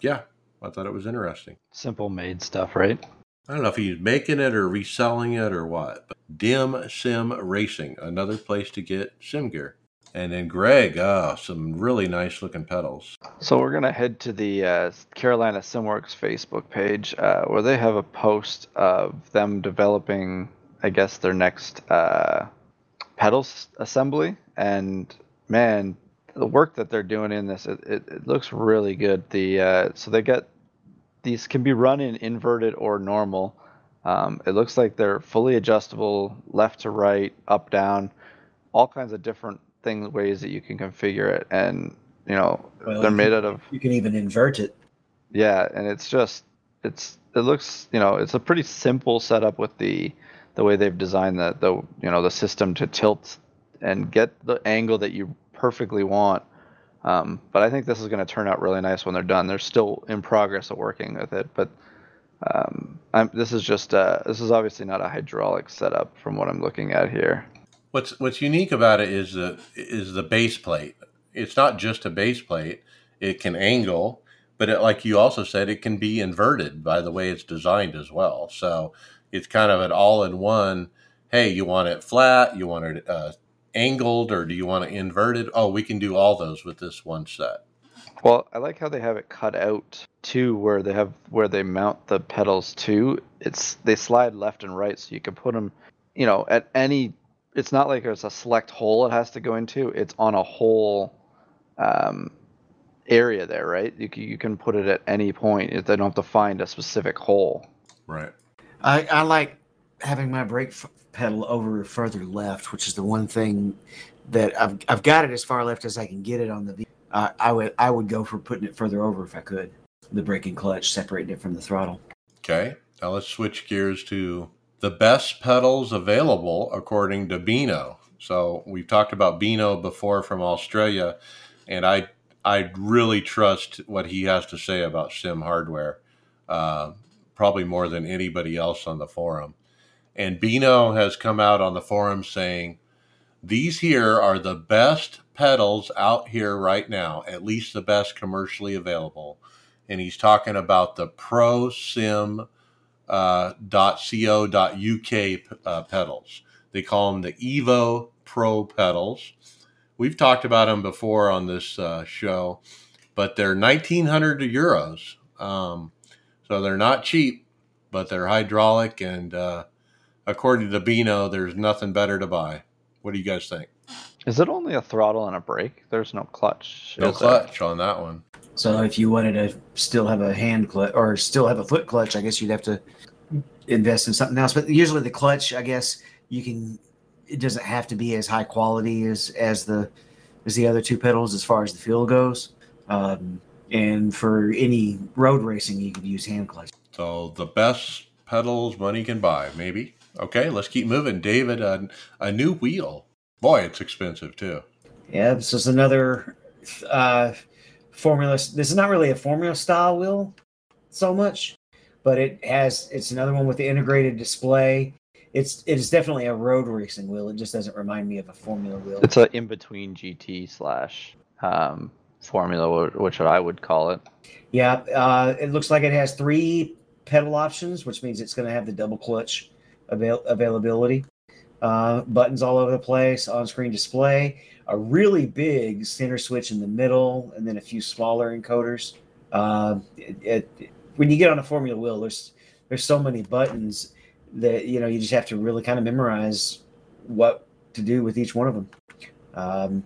yeah, I thought it was interesting. Simple made stuff, right? I don't know if he's making it or reselling it or what. But Dim Sim Racing, another place to get sim gear. And then Greg, oh, some really nice looking pedals. So we're gonna head to the uh, Carolina SimWorks Facebook page, uh, where they have a post of them developing, I guess, their next uh, pedals assembly. And man, the work that they're doing in this, it, it, it looks really good. The uh, so they get these can be run in inverted or normal. Um, it looks like they're fully adjustable, left to right, up down, all kinds of different things, ways that you can configure it. And you know, Well, they're made out of You can even invert it. yeah, and it's just it's it looks you know it's a pretty simple setup with the the way they've designed the the you know the system to tilt and get the angle that you perfectly want. Um, but I think this is going to turn out really nice when they're done. They're still in progress of working with it, but um, this is just uh, this is obviously not a hydraulic setup from what I'm looking at here. What's what's unique about it is the is the base plate. It's not just a base plate. It can angle, but it, like you also said, it can be inverted by the way it's designed as well. So it's kind of an all-in-one. Hey, you want it flat? You want it uh, angled, or do you want it inverted? Oh, we can do all those with this one set. Well, I like how they have it cut out too, where they have where they mount the pedals to. It's they slide left and right, so you can put them, you know, at any. It's not like there's a select hole it has to go into. It's on a whole um, area there, right? You can, you can put it at any point. If They don't have to find a specific hole. Right. I, I like having my brake f- pedal over further left, which is the one thing that I've I've got it as far left as I can get it on the. V- Uh, I would I would go for putting it further over if I could. The brake and clutch, separating it from the throttle. Okay. Now let's switch gears to the best pedals available according to Beano. So we've talked about Beano before from Australia, and I I really trust what he has to say about sim hardware, uh, probably more than anybody else on the forum. And Beano has come out on the forum saying these here are the best pedals out here right now, at least the best commercially available. And he's talking about the Pro Sim uh, uh, pedals. They call them the Evo Pro pedals. We've talked about them before on this uh, show, but they're 1900 euros. Um, so they're not cheap, but they're hydraulic. And uh, according to Beano, there's nothing better to buy. What do you guys think? Is it only a throttle and a brake? There's no clutch. No is there? clutch on that one. So if you wanted to still have a hand clutch or still have a foot clutch, I guess you'd have to invest in something else. But usually the clutch, I guess you can. It doesn't have to be as high quality as as the as the other two pedals as far as the feel goes. Um, and for any road racing, you could use hand clutch. So the best pedals money can buy, maybe. Okay, let's keep moving. David, a, a new wheel. Boy, it's expensive too. Yeah, this is another uh, formula. This is not really a formula style wheel so much, but it has. It's another one with the integrated display. It's it is definitely a road racing wheel. It just doesn't remind me of a formula wheel. It's an in between GT slash um, Formula, which I would call it. Yeah, uh, it looks like it has three pedal options, which means it's going to have the double clutch avail- availability. Uh, buttons all over the place, on-screen display, a really big center switch in the middle, and then a few smaller encoders. Uh, it, it, when you get on a Formula wheel, there's there's so many buttons that you know you just have to really kind of memorize what to do with each one of them. Um,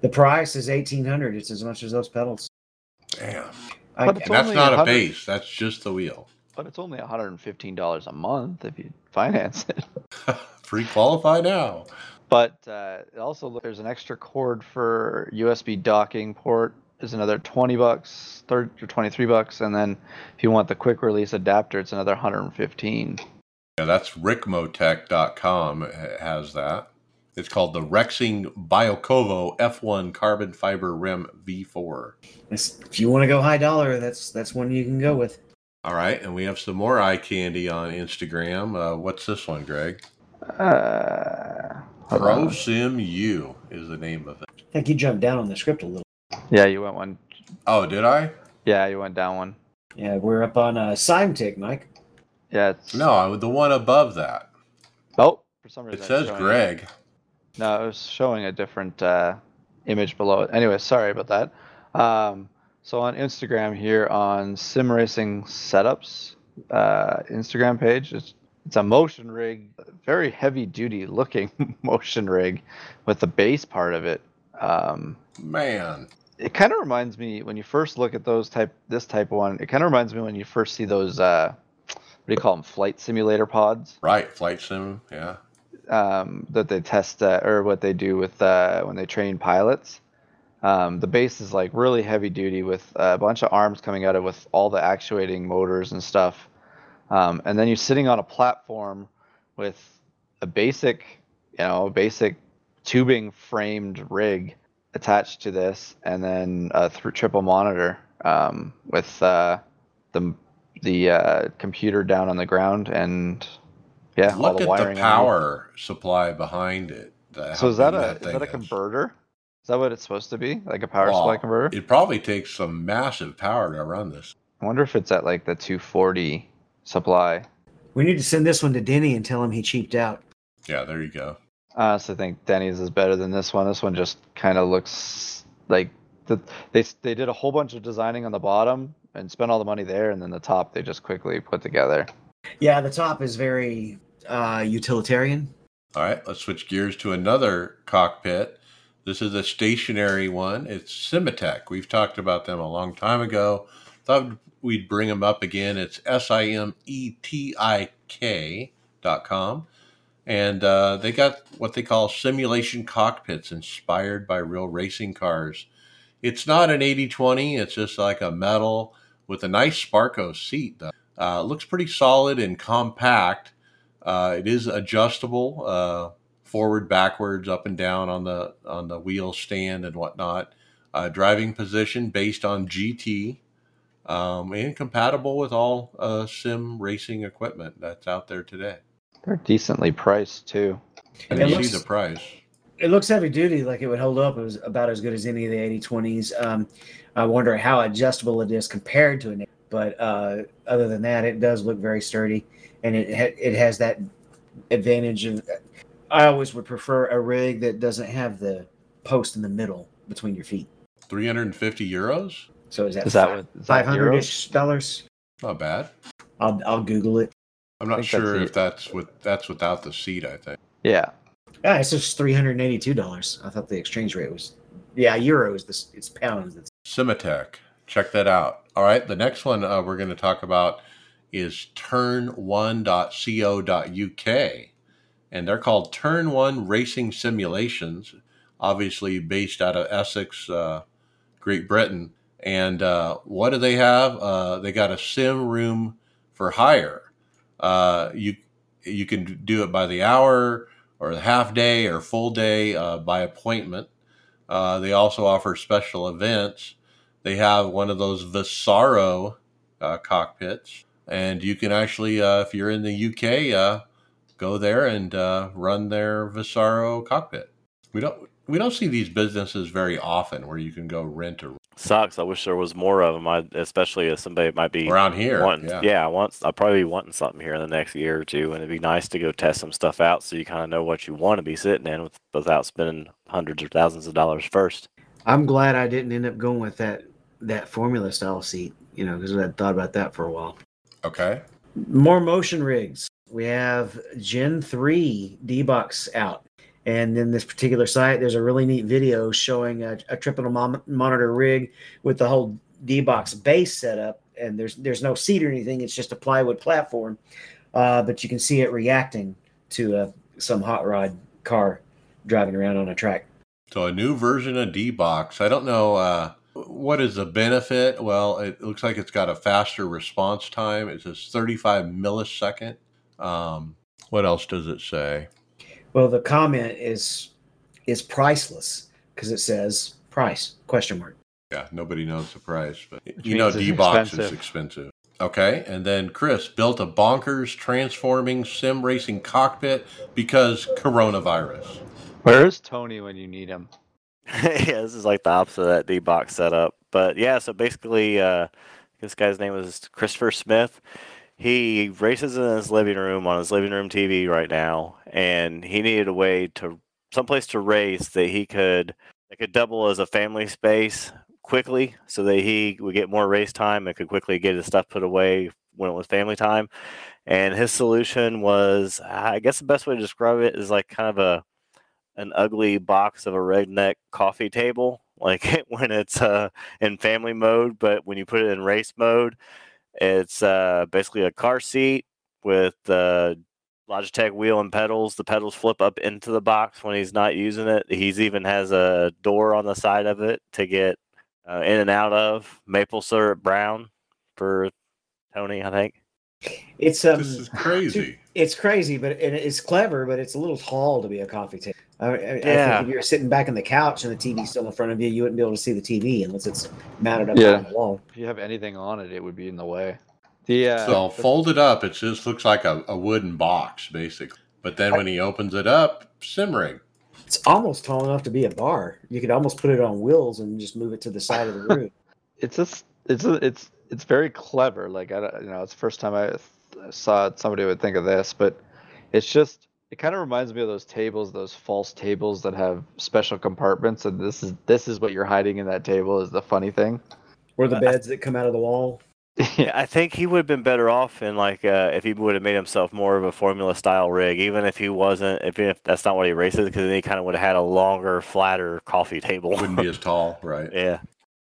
the price is eighteen hundred. It's as much as those pedals. Damn. I, And that's only not a base, that's just the wheel. But it's only $115 a month if you finance it. Free qualify now. But uh, it also look- there's an extra cord for USB docking port. Is another 20 bucks, 30 or 23 bucks, and then if you want the quick release adapter, it's another 115. Yeah, that's ricmotech.com It has that. It's called the Rexing Biocovo F1 Carbon Fiber Rim V4. If you want to go high dollar, that's that's one you can go with. All right, and we have some more eye candy on Instagram. Uh, what's this one, Greg? Uh, hold Pro. Sim U is the name of it. I think you jumped down on the script a little. Yeah, you went one. Oh, did I? Yeah, you went down one. Yeah, we're up on a uh, Simetik, Mike. Yeah, it's No, I- the one above that. Oh, for some reason It says showing- Greg. No, it was showing a different uh, image below it. Anyway, sorry about that. Um, so on Instagram here on Sim Racing Setups uh, Instagram page, it's, it's a motion rig, very heavy duty looking motion rig with the base part of it. Um, Man, it kind of reminds me when you first look at those type this type of one. It kind of reminds me when you first see those uh, what do you call them? Flight simulator pods right? Flight sim, yeah. um, that they test uh, or what they do with uh, when they train pilots. Um, the base is like really heavy duty with a bunch of arms coming out of it with all the actuating motors and stuff. Um, and then you're sitting on a platform with a basic, you know, basic tubing framed rig attached to this, and then a th- triple monitor um, with uh, the the uh, computer down on the ground and yeah, all Look the at wiring. the power supply behind it. the- So is that a is that a converter? Is that what it's supposed to be? Like a power supply converter? It probably takes some massive power to run this. I wonder if it's at like the 240 supply. We need to send this one to Denny and tell him he cheaped out. Yeah, there you go. I honestly think Denny's is better than this one. This one just kind of looks like the, they they did a whole bunch of designing on the bottom and spent all the money there, and then the top they just quickly put together. Yeah, the top is very uh, utilitarian. All right, let's switch gears to another cockpit. This is a stationary one. It's Simetik. We've talked about them a long time ago. Thought we'd bring them up again. It's S I M E T I K dot com. And uh, they got what they call simulation cockpits inspired by real racing cars. It's not an 80 20, it's just like a metal with a nice Sparco seat. Uh, looks pretty solid and compact. Uh, it is adjustable, uh, forward, backwards, up and down on the on the wheel stand and whatnot. Uh, driving position based on GT, um, and compatible with all uh, sim racing equipment that's out there today. They're decently priced too. And It you looks- see the price. It looks heavy duty, like it would hold up. It was about as good as any of the 8020s. Um, I wonder how adjustable it is compared to an. But uh, other than that, it does look very sturdy, and it ha- it has that advantage of. I always would prefer a rig that doesn't have the post in the middle between your feet. 350 euros? Is So is that that what? is that five hundred euros? ish dollars? Not bad. I'll I'll Google it. I'm not think that's sure the- if that's with that's without the seat. I think. Yeah. Yeah, it's just three hundred eighty two dollars. I thought the exchange rate was. Yeah, euro is this. It's pounds. That's Simetik. Check that out. All right. The next one uh, we're going to talk about is turn1.co.uk. And they're called Turn 1 Racing Simulations, obviously based out of Essex, uh, Great Britain. And uh, what do they have? Uh, they got a sim room for hire. Uh, you you can do it by the hour or the half day or full day uh, by appointment. Uh, they also offer special events. They have one of those Vesaro cockpits, and you can actually, if you're in the UK, go there and uh, run their Vesaro cockpit. We don't we don't see these businesses very often where you can go rent or Sucks. I wish there was more of them. I, especially if somebody might be around here. wanting. yeah. Yeah, I want. I'll probably be wanting something here in the next year or two, and it'd be nice to go test some stuff out so you kind of know what you want to be sitting in with, without spending hundreds or thousands of dollars first. I'm glad I didn't end up going with that that formula style seat, you know, because I had thought about that for a while. Okay. More motion rigs. We have Gen 3 D box out. And then this particular site, there's a really neat video showing a, a triple monitor rig with the whole D box base setup. And there's there's no seat or anything. It's just a plywood platform, uh, but you can see it reacting to uh, some hot rod car driving around on a track. So a new version of D-Box. I don't know uh, what is the benefit. Well, it looks like it's got a faster response time. It says 35 millisecond. Um, what else does it say? Well, the comment is is priceless because it says price question mark. Yeah, nobody knows the price, but Which you know D-Box is expensive. expensive. Okay, and then Chris built a bonkers transforming sim racing cockpit because coronavirus. Where is Tony when you need him? yeah, this is like the opposite of that D box setup. But yeah, so basically, uh, this guy's name is Christopher Smith. He races in his living room on his living room TV right now, and he needed a way to someplace to race that he could that could double as a family space quickly, so that he would get more race time and could quickly get his stuff put away when it was family time. And his solution was, I guess the best way to describe it is like kind of a an ugly box of a redneck coffee table like when it's uh, in family mode but when you put it in race mode it's uh, basically a car seat with the logitech wheel and pedals the pedals flip up into the box when he's not using it he's even has a door on the side of it to get uh, in and out of maple syrup brown for tony i think It's um, This is crazy. it's crazy, but it, it's clever, but it's a little tall to be a coffee table. I, I, I Yeah. think if you're sitting back on the couch and the TV's still in front of you, you wouldn't be able to see the TV unless it's mounted up Yeah. on the wall. If you have anything on it, it would be in the way. The uh, So the- folded up, it just looks like a, a wooden box, basically. But then when he opens it up, simmering. It's almost tall enough to be a bar. You could almost put it on wheels and just move it to the side of the room. it's just it's a, it's it's very clever. Like I don't- you know, it's the first time I th- saw it, somebody would think of this, but it's just it kind of reminds me of those tables, those false tables that have special compartments, and this is this is what you're hiding in that table is the funny thing. or the beds that come out of the wall. Yeah, I think he would have been better off in like uh, if he would have made himself more of a formula style rig, even if he wasn't, if, if that's not what he races, because then he kind of would have had a longer, flatter coffee table. Wouldn't be as tall, right? yeah,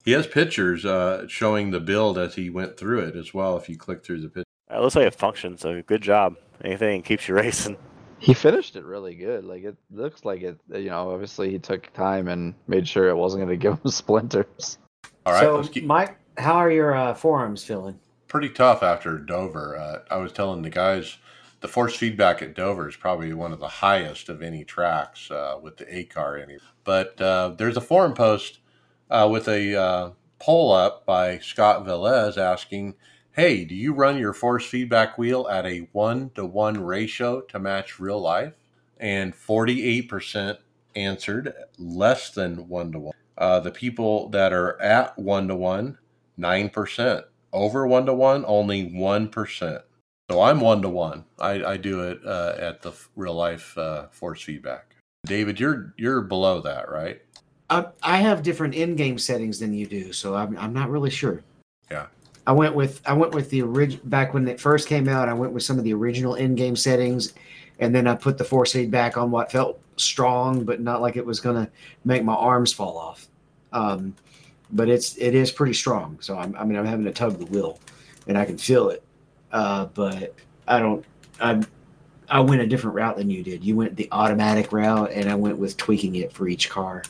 He has pictures uh, showing the build as he went through it as well. If you click through the picture, it looks like it functions. So good job. Anything keeps you racing. He finished it really good. Like it looks like it. You know, obviously he took time and made sure it wasn't going to give him splinters. all right. so, keep Mike, how are your uh, forearms feeling? pretty tough after Dover. Uh, I was telling the guys the force feedback at Dover is probably one of the highest of any tracks uh, with the A car. Any, but uh, there's a forum post uh, with a uh, poll up by Scott Velez asking, "Hey, do you run your force feedback wheel at a one to one ratio to match real life?" And 48% answered less than one to one. Uh, the people that are at one to one, nine percent over one to one, only one percent. So I'm one to one. I, do it uh, at the real life uh, force feedback. David, you're you're below that, right? I, I have different in-game settings than you do, so I'm, I'm not really sure. Yeah. I went with I went with the original back when it first came out. I went with some of the original in-game settings, and then I put the force aid back on what felt strong, but not like it was going to make my arms fall off. Um, but it's it is pretty strong. So I'm, I mean I'm having to tug the wheel, and I can feel it. uh, but I don't. I I went a different route than you did. You went the automatic route, and I went with tweaking it for each car.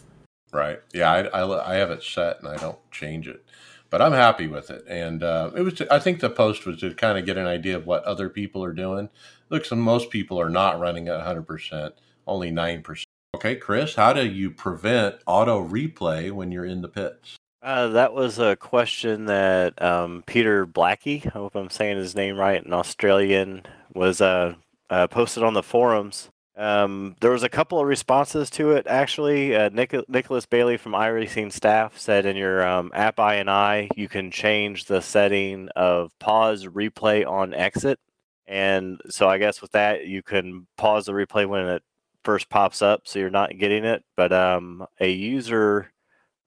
Right. Yeah, I, I, I have it set and I don't change it, but I'm happy with it. And uh, it was, I think the post was to kind of get an idea of what other people are doing. Looks like most people are not running at 100%, only 9%. Okay, Chris, how do you prevent auto replay when you're in the pits? Uh, that was a question that um, Peter Blackie, I hope I'm saying his name right, an Australian, was uh, uh, posted on the forums. Um, there was a couple of responses to it actually. Uh, Nic- Nicholas Bailey from iRacing staff said in your um, app INI you can change the setting of pause replay on exit, and so I guess with that you can pause the replay when it first pops up, so you're not getting it. But um, a user,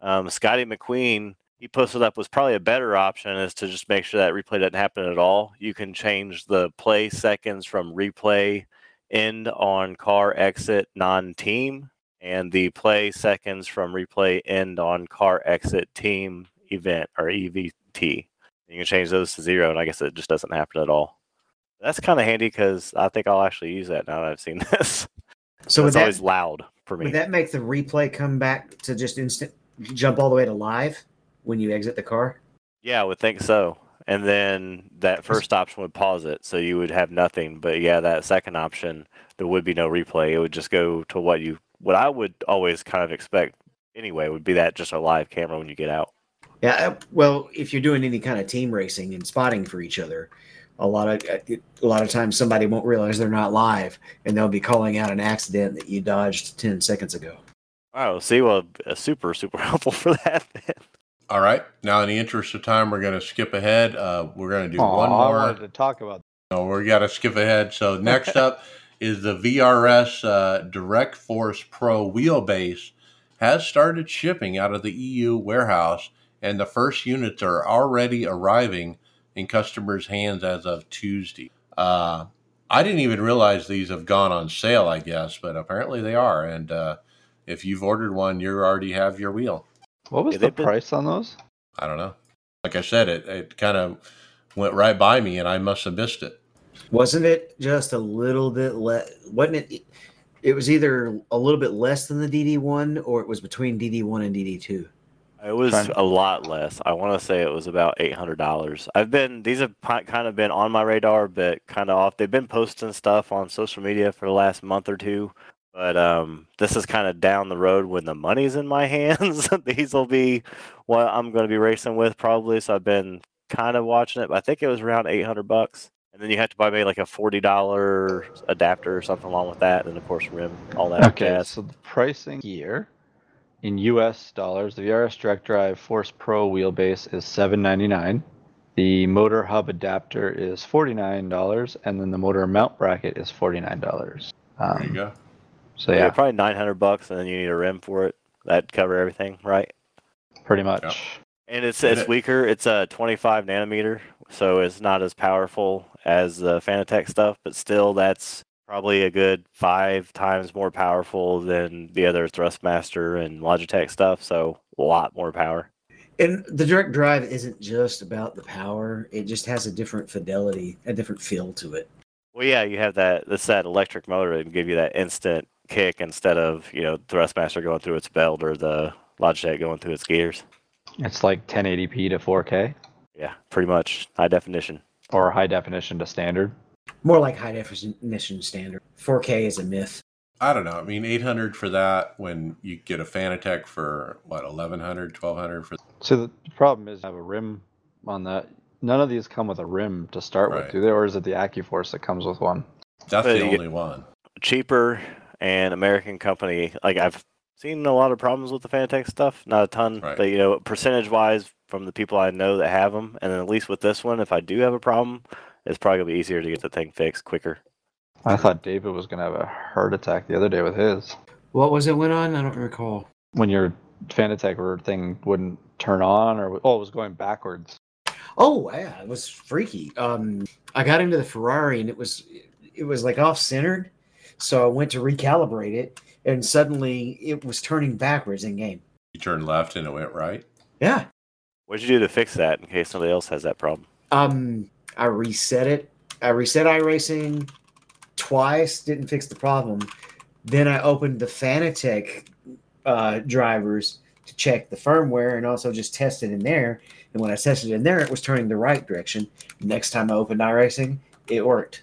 um, Scotty McQueen, he posted up was probably a better option is to just make sure that replay doesn't happen at all. You can change the play seconds from replay end on car exit non team and the play seconds from replay end on car exit team event or EVT. You can change those to zero, and I guess it just doesn't happen at all. That's kind of handy because I think I'll actually use that now that I've seen this. So it's always loud for me. would that make the replay come back to just instant jump all the way to live when you exit the car? Yeah, I would think so. And then that first option would pause it, so you would have nothing. But yeah, that second option, there would be no replay. It would just go to what you, what I would always kind of expect anyway, would be that just a live camera when you get out. Yeah. Well, if you're doing any kind of team racing and spotting for each other, a lot of uh, a lot of times somebody won't realize they're not live, and they'll be calling out an accident that you dodged ten seconds ago. Oh, see, well, super, super helpful for that. All right. Now, in the interest of time, we're going to skip ahead. Uh, we're going to do Aw, one I more. wanted to talk about. No, we got to skip ahead. So next up is the VRS uh, Direct Force Pro wheelbase has started shipping out of the EU warehouse, and the first units are already arriving in customers' hands as of Tuesday. Uh, I didn't even realize these have gone on sale. I guess, but apparently they are. And uh, if you've ordered one, you already have your wheel. What was Yeah, the they've been- price on those? I don't know. Like I said, it it kind of went right by me, and I must have missed it. Wasn't it just a little bit less? Wasn't it? It was either a little bit less than the DD one, or it was between DD one and DD two. It was Trying- a lot less. I want to say it was about eight hundred dollars. I've been these have kind of been on my radar, but kind of off. They've been posting stuff on social media for the last month or two, but um, this is kind of down the road when the money's in my hands. these will be what I'm going to be racing with probably. So I've been kind of watching it. But I think it was around eight hundred bucks, and then you have to buy maybe like a forty dollar adapter or something along with that, and of course rim all that Okay, jazz. so the pricing here in US dollars, the VRS Direct Drive Force Pro wheelbase is seven ninety nine. The motor hub adapter is forty nine dollars, and then the motor mount bracket is forty nine dollars. There you Um, go. So yeah, yeah, probably nine hundred bucks, and then you need a rim for it. That cover everything, right? pretty much. And it's it's weaker. It's a 25 nanometer, so it's not as powerful as the Fanatec stuff, but still, that's probably a good five times more powerful than the other Thrustmaster and Logitech stuff. So a lot more power. And the direct drive isn't just about the power; it just has a different fidelity, a different feel to it. Well, yeah, you have that. That's that electric motor and give you that instant kick instead of you know Thrustmaster going through its belt or the Logitech going through its gears. It's like 1080p to 4K Yeah, pretty much high definition. or high definition to standard. More like high definition standard. 4K is a myth. I don't know. I mean, 800 for that when you get a Fanatec for what, 1100, 1200 for So the problem is I have a rim on that. None of these come with a rim to start Right. with, do they? Or is it the AccuForce that comes with one? That's But the you- only one. cheaper and American company. Like I've seen a lot of problems with the Fanatec stuff, not a ton, Right. but you know, percentage wise, from the people I know that have them, and then at least with this one, if I do have a problem, it's probably gonna be easier to get the thing fixed quicker. I thought David was gonna have a heart attack the other day with his. What was it went on? I don't recall. When your Fanatec or thing wouldn't turn on, or oh, it was going backwards. Oh yeah, it was freaky. Um, I got into the Ferrari and it was it was like off centered, so I went to recalibrate it, and suddenly it was turning backwards in game. You turned left and it went right. Yeah. What'd you do to fix that in case somebody else has that problem? Um, I reset it. I reset iRacing twice, didn't fix the problem. Then I opened the Fanatec uh, drivers to check the firmware and also just test it in there. And when I tested it in there, it was turning the right direction. Next time I opened iRacing, it worked.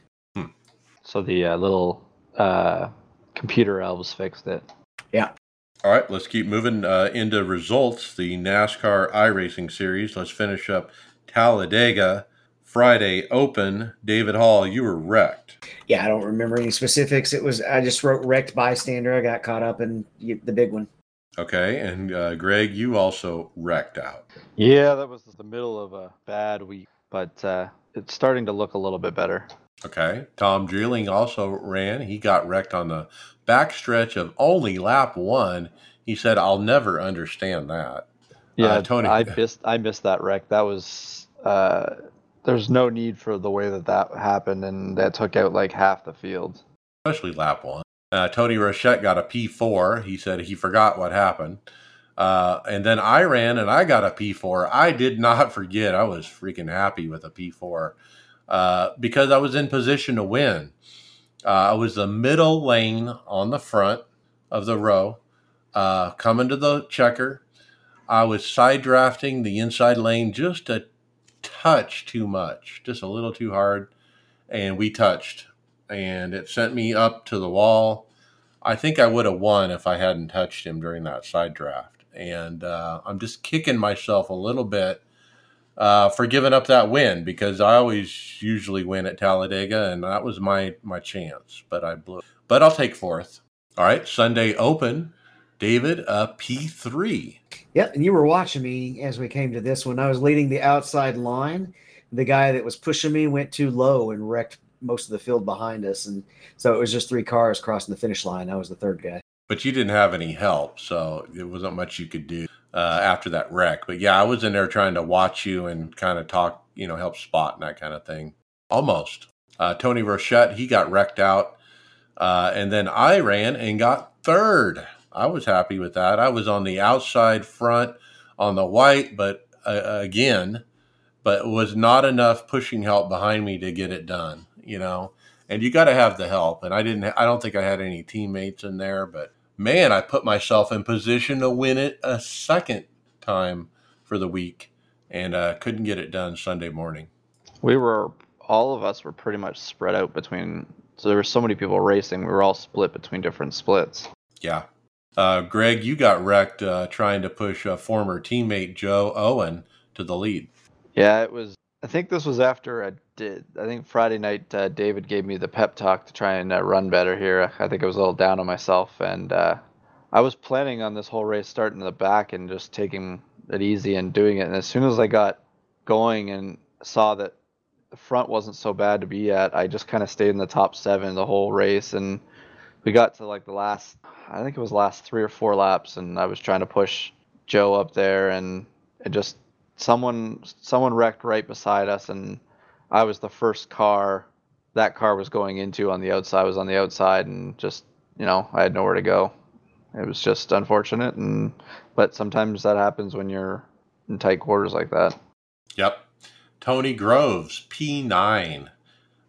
So the uh, little uh, computer elves fixed it. Yeah. All right, let's keep moving uh, into results. The NASCAR iRacing Series. Let's finish up Talladega Friday Open. David Hall, you were wrecked. Yeah, I don't remember any specifics. It was I just wrote wrecked bystander. I got caught up in the big one. Okay, and uh, Greg, you also wrecked out. Yeah, that was the middle of a bad week, but uh, it's starting to look a little bit better. Okay, Tom Dreeling also ran. He got wrecked on the backstretch of only lap one. He said, "I'll never understand that." Yeah, Uh, Tony- I missed I missed that wreck. That was uh, there's no need for the way that that happened, and that took out like half the field. especially lap one. Uh, Tony Rochette got a P4. He said he forgot what happened. Uh, and then I ran and I got a P4. I did not forget. I was freaking happy with a P4 uh, because I was in position to win. Uh, I was the middle lane on the front of the row, uh, coming to the checker. I was side drafting the inside lane just a touch too much, just a little too hard. And we touched and it sent me up to the wall. I think I would have won if I hadn't touched him during that side draft. And uh, I'm just kicking myself a little bit uh, for giving up that win because I always usually win at Talladega, and that was my my chance. But I blew. But I'll take fourth. All right, Sunday Open. David, a P three. Yep, and you were watching me as we came to this one. I was leading the outside line. The guy that was pushing me went too low and wrecked most of the field behind us, and so it was just three cars crossing the finish line. I was the third guy. but you didn't have any help, so it wasn't much you could do uh, after that wreck. But yeah, I was in there trying to watch you and kind of talk, you know, help spot and that kind of thing. Almost. Uh, Tony Rochette, he got wrecked out, uh, and then I ran and got third. I was happy with that. I was on the outside front on the white, but uh, again, but was not enough pushing help behind me to get it done. You know, and you got to have the help. And I didn't. I don't think I had any teammates in there, but man, I put myself in position to win it a second time for the week, and uh, couldn't get it done Sunday morning. We were all of us were pretty much spread out between. So there were so many people racing. We were all split between different splits. Yeah. Uh, Greg, you got wrecked uh, trying to push a former teammate Joe Owen to the lead. Yeah, it was. I think this was after I I think Friday night, uh, David gave me the pep talk to try and uh, run better here. I think I was a little down on myself, and uh, I was planning on this whole race starting in the back and just taking it easy and doing it. And as soon as I got going and saw that the front wasn't so bad to be at, I just kind of stayed in the top seven the whole race. And we got to like the last, I think it was last three or four laps, and I was trying to push Joe up there, and it just someone someone wrecked right beside us, and I was the first car that car was going into on the outside. I was on the outside, and just you know I had nowhere to go. It was just unfortunate, and but sometimes that happens when you're in tight quarters like that. Yep. Tony Groves, P9.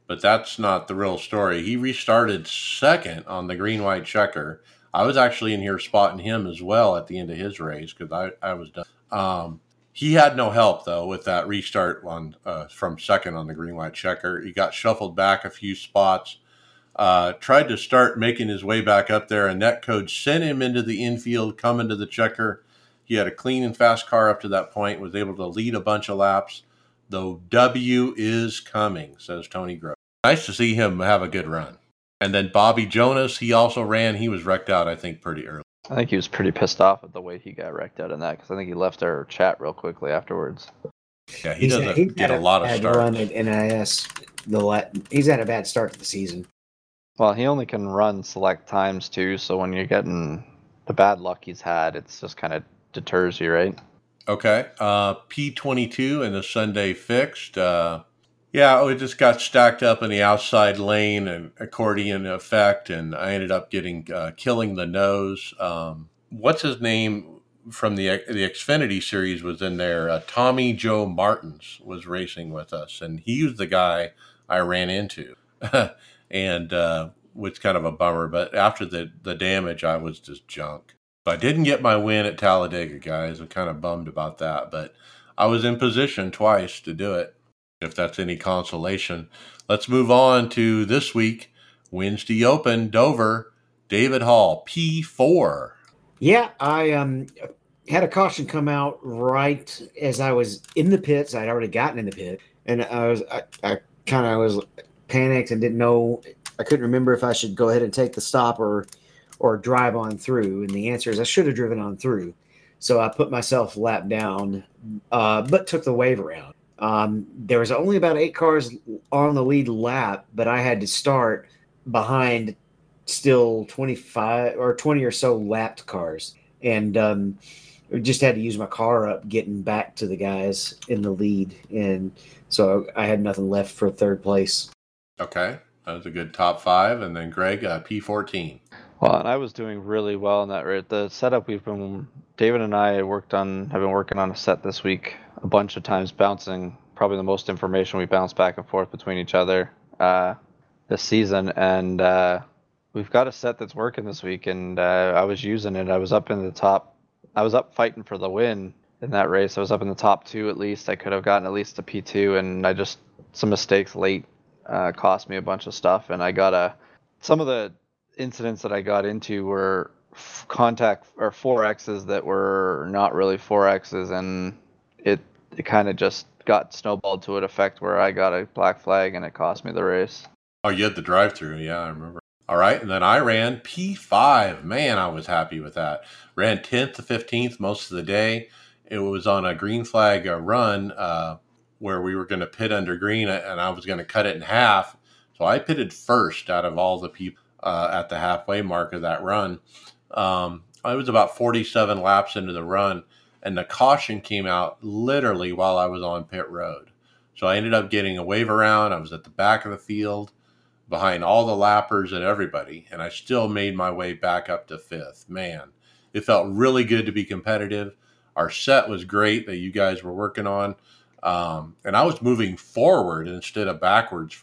But that's not the real story. He restarted second on the green white checker. I was actually in here spotting him as well at the end of his race because I, I was done. Um, he had no help though with that restart on uh, from second on the green white checker. He got shuffled back a few spots. Uh, tried to start making his way back up there, and net code sent him into the infield, coming to the checker. He had a clean and fast car up to that point, was able to lead a bunch of laps. The W is coming, says Tony Grove. Nice to see him have a good run. And then Bobby Jonas, he also ran. He was wrecked out, I think, pretty early. I think he was pretty pissed off at the way he got wrecked out in that because I think he left our chat real quickly afterwards. Yeah, he He's- doesn't he's get had a lot of bad starts. Run at NIS. The la- he's had a bad start to the season. Well, he only can run select times too, so when you're getting the bad luck he's had, it's just kind of deters you, right? Okay. Uh, P22 and the Sunday fixed. Uh, yeah, it just got stacked up in the outside lane and accordion effect, and I ended up getting uh, killing the nose. Um, what's his name from the the Xfinity series was in there. Uh, Tommy Joe Martins was racing with us, and he was the guy I ran into, and uh, was kind of a bummer. But after the the damage, I was just junk. I didn't get my win at Talladega, guys. I'm kind of bummed about that, but I was in position twice to do it. If that's any consolation, let's move on to this week. Wednesday Open, Dover, David Hall, P4. Yeah, I um had a caution come out right as I was in the pits. I'd already gotten in the pit, and I was I, I kind of was panicked and didn't know. I couldn't remember if I should go ahead and take the stop or or drive on through. And the answer is I should have driven on through. So I put myself lap down, uh, but took the wave around. Um, there was only about eight cars on the lead lap, but I had to start behind still 25 or 20 or so lapped cars. And um, just had to use my car up getting back to the guys in the lead. And so I had nothing left for third place. Okay. That was a good top five. And then Greg, uh, P14. Well, and I was doing really well in that race. The setup we've been, David and I worked on, have been working on a set this week a bunch of times, bouncing probably the most information we bounce back and forth between each other uh, this season. And uh, we've got a set that's working this week, and uh, I was using it. I was up in the top, I was up fighting for the win in that race. I was up in the top two at least. I could have gotten at least a P2, and I just, some mistakes late uh, cost me a bunch of stuff. And I got a, some of the incidents that I got into were contact or four X's that were not really four X's, and it it kind of just got snowballed to an effect where I got a black flag and it cost me the race. Oh, you had the drive through. Yeah, I remember. All right. And then I ran P5. Man, I was happy with that. Ran 10th to 15th most of the day. It was on a green flag run uh, where we were going to pit under green and I was going to cut it in half. So I pitted first out of all the people uh, at the halfway mark of that run. Um, I was about 47 laps into the run, and the caution came out literally while I was on pit road. So I ended up getting a wave around. I was at the back of the field behind all the lappers and everybody, and I still made my way back up to fifth. Man, it felt really good to be competitive. Our set was great that you guys were working on, um, and I was moving forward instead of backwards.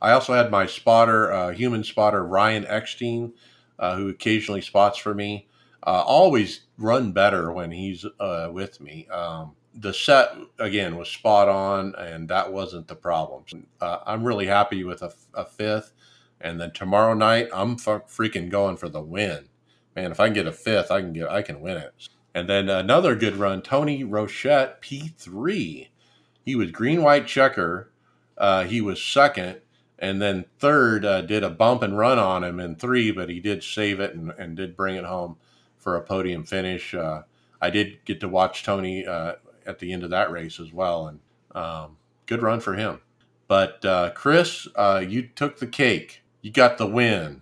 I also had my spotter, uh, human spotter Ryan Eckstein, uh, who occasionally spots for me. Uh, always run better when he's uh, with me. Um, the set again was spot on, and that wasn't the problem. Uh, I'm really happy with a, a, fifth, and then tomorrow night I'm f- freaking going for the win. Man, if I can get a fifth, I can get I can win it. And then another good run, Tony Rochette P3. He was green white checker. Uh, he was second, and then third uh, did a bump and run on him in three, but he did save it and, and did bring it home for a podium finish. Uh, I did get to watch Tony uh, at the end of that race as well, and um, good run for him. But uh, Chris, uh, you took the cake. You got the win.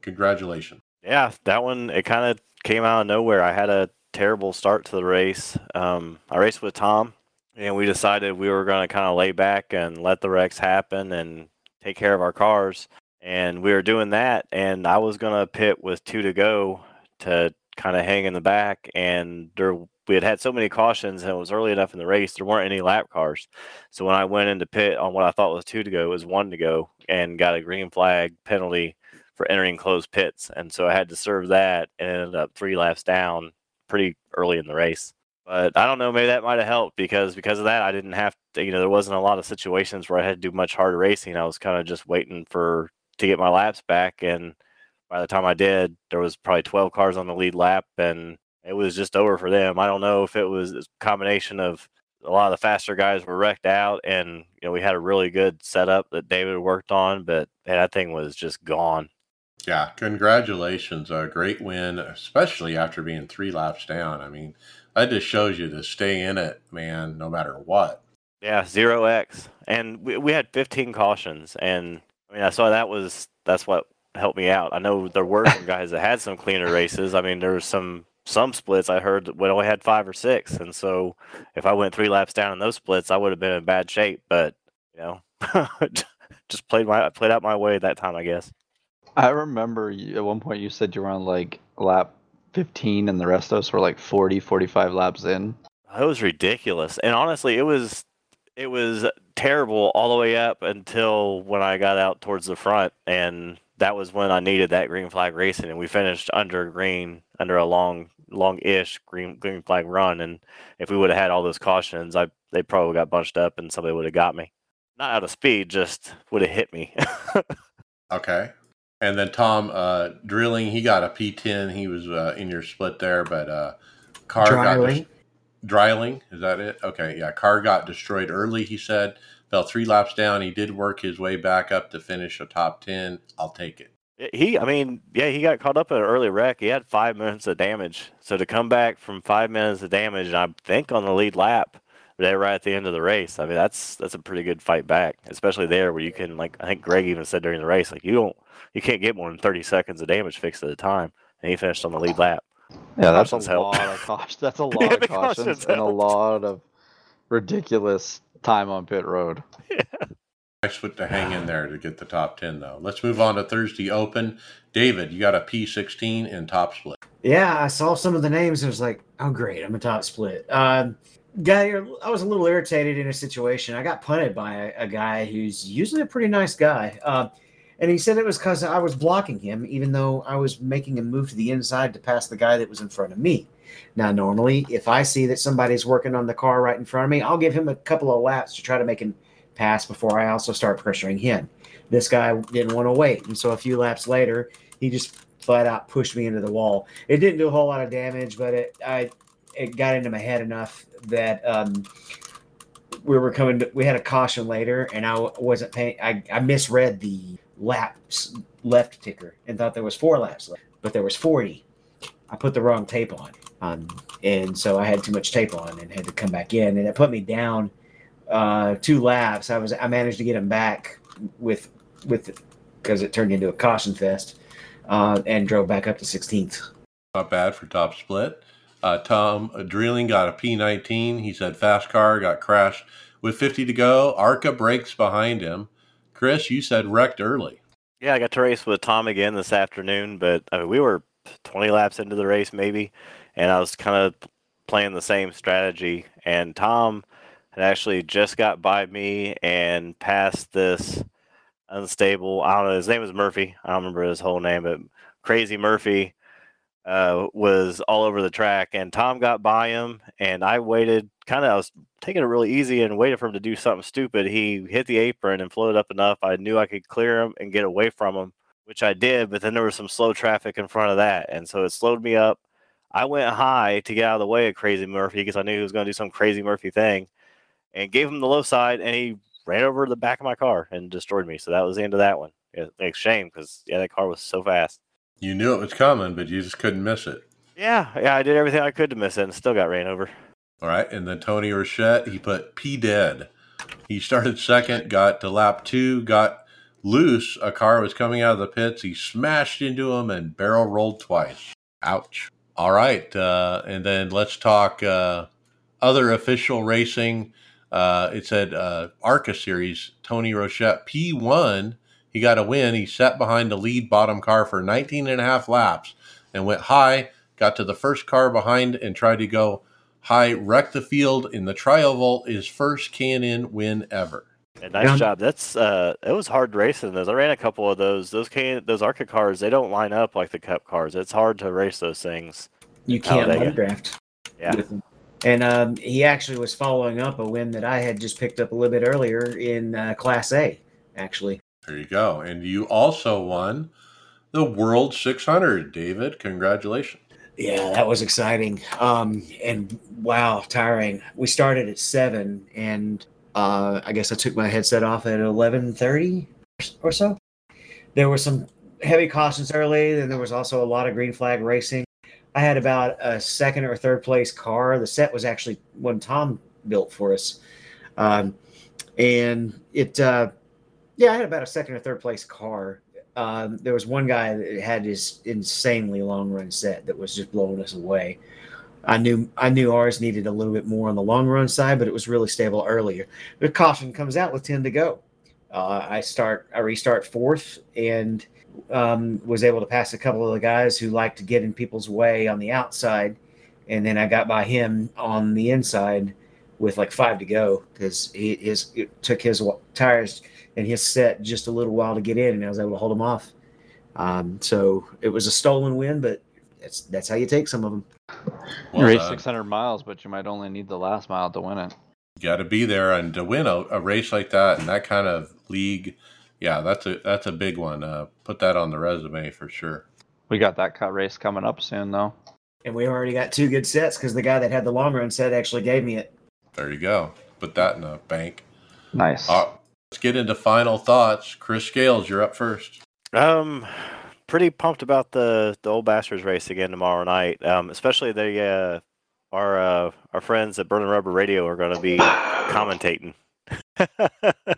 Congratulations. Yeah, that one it kind of came out of nowhere. I had a terrible start to the race. Um, I raced with Tom, and we decided we were going to kind of lay back and let the wrecks happen and take care of our cars. And we were doing that, and I was going to pit with two to go to kind of hang in the back. And there we had had so many cautions and it was early enough in the race there weren't any lap cars. So when i went into pit on what i thought was two to go it was one to go and got a green flag penalty for entering closed pits. And so i had to serve that and ended up three laps down pretty early in the race. But i don't know maybe that might have helped because because of that i didn't have to you know there wasn't a lot of situations where i had to do much harder racing. I was kind of just waiting for to get my laps back and by the time i did there was probably 12 cars on the lead lap and it was just over for them. I don't know if it was a combination of a lot of the faster guys were wrecked out, and you know we had a really good setup that David worked on, but man, that thing was just gone. Yeah, congratulations! A great win, especially after being three laps down. I mean, that just shows you to stay in it, man, no matter what. Yeah, zero X, and we we had 15 cautions, and I mean I saw that was that's what helped me out. I know there were some guys that had some cleaner races. I mean, there was some some splits I heard we only had five or six, and so if I went three laps down in those splits, I would have been in bad shape. But you know, just played my played out my way that time, I guess. I remember you, at one point you said you were on like lap 15 and the rest of us were like 40, 45 laps in. It was ridiculous, and honestly, it was it was terrible all the way up until when I got out towards the front, and that was when I needed that green flag racing, and we finished under green under a long long-ish green green flag run, and if we would have had all those cautions, I they probably got bunched up and somebody would have got me. Not out of speed, just would have hit me. Okay. And then Tom uh, drilling, he got a P10. He was uh, in your split there, but uh, car got Dryling. des- dryling. Is that it? Okay, yeah. Car got destroyed early. He said fell three laps down. He did work his way back up to finish a top ten. I'll take it. He, I mean, yeah, he got caught up in an early wreck. He had five minutes of damage. So to come back from five minutes of damage, and I think on the lead lap, there right at the end of the race. I mean, that's that's a pretty good fight back, especially there where you can, like, I think Greg even said during the race, like, you don't, you can't get more than thirty seconds of damage fixed at a time, and he finished on the lead lap. Yeah, that's Cautions a help. lot of cautions. That's a lot the of cautions cautions and a lot of ridiculous time on pit road. Nice foot to hang in there to get the top ten though. Let's move on to Thursday Open. David, you got a P16 in top split. Yeah, I saw some of the names and was like, oh, great, I'm a top split. Um, guy, I was a little irritated in a situation. I got punted by a, a guy who's usually a pretty nice guy. Uh, and he said it was because I was blocking him, even though I was making him move to the inside to pass the guy that was in front of me. Now, normally, if I see that somebody's working on the car right in front of me, I'll give him a couple of laps to try to make him pass before I also start pressuring him. This guy didn't want to wait. And so a few laps later, he just flat out pushed me into the wall. It didn't do a whole lot of damage, but it I it got into my head enough that um, we were coming. To, we had a caution later, and I wasn't paying. I, I misread the laps left ticker and thought there was four laps left, but there was forty. I put the wrong tape on, um, and so I had too much tape on and had to come back in, and it put me down uh, two laps. I was I managed to get him back with with because it turned into a caution fest, uh, and drove back up to 16th. Not bad for top split. Uh, Tom Drilling got a P19. He said fast car got crashed with 50 to go. Arca brakes behind him. Chris, you said wrecked early. Yeah, I got to race with Tom again this afternoon, but I mean, we were 20 laps into the race maybe, and I was kind of playing the same strategy. And Tom had actually just got by me and passed this unstable. I don't know. His name was Murphy. I don't remember his whole name, but Crazy Murphy uh, was all over the track, and Tom got by him, and I waited. Kind of, I was taking it really easy and waited for him to do something stupid. He hit the apron and floated up enough. I knew I could clear him and get away from him, which I did. But then there was some slow traffic in front of that, and so it slowed me up. I went high to get out of the way of Crazy Murphy because I knew he was going to do some Crazy Murphy thing, and gave him the low side, and he ran over the back of my car and destroyed me. So that was the end of that one. Yeah, like shame because yeah, that car was so fast. You knew it was coming, but you just couldn't miss it. Yeah, yeah, I did everything I could to miss it and still got ran over. All right. And then Tony Rochette, he put P dead. He started second, got to lap two, got loose. A car was coming out of the pits. He smashed into him and barrel rolled twice. Ouch. All right. Uh, and then let's talk uh, other official racing. Uh, it said uh, ARCA series, Tony Rochette P1. He got a win. He sat behind the lead bottom car for 19 and a half laps and went high, got to the first car behind and tried to go high, wrecked the field in the trioval, vault, his first K&N win ever. And nice Yeah. job. That's uh, it was hard racing those. I ran a couple of those. Those can those Arca cars. They don't line up like the Cup cars. It's hard to race those things. You can't there draft. Yeah. And um, he actually was following up a win that I had just picked up a little bit earlier in uh, Class A, actually. There you go. And you also won the World 600, David. Congratulations. Yeah, that was exciting. Um, and wow, tiring. We started at seven, and uh, I guess I took my headset off at eleven thirty or so. There were some heavy cautions early, and there was also a lot of green flag racing. I had about a second or third place car. The set was actually one Tom built for us, um, and it. Uh, yeah, I had about a second or third place car um, there was one guy that had this insanely long run set that was just blowing us away. I knew I knew ours needed a little bit more on the long run side, but it was really stable earlier. The caution comes out with ten to go. Uh, I start, I restart fourth, and um, was able to pass a couple of the guys who like to get in people's way on the outside, and then I got by him on the inside with like five to go because he his took his tires and his set just a little while to get in, and I was able to hold him off. Um, so it was a stolen win, but that's that's how you take some of them. Well you race 600 miles, but you might only need the last mile to win it. You got to be there, and to win a, a, race like that and that kind of league, yeah, that's a that's a big one. Uh, put that on the resume for sure. We got that cut race coming up soon, though. And we already got two good sets because the guy that had the long run set actually gave me it. There you go. Put that in a bank. Nice. Uh, let's get into final thoughts. Chris Scales, you're up first. Um, pretty pumped about the the old bastards race again tomorrow night. Um, especially the uh, our uh, our friends at Burning Rubber Radio are going to be commentating. but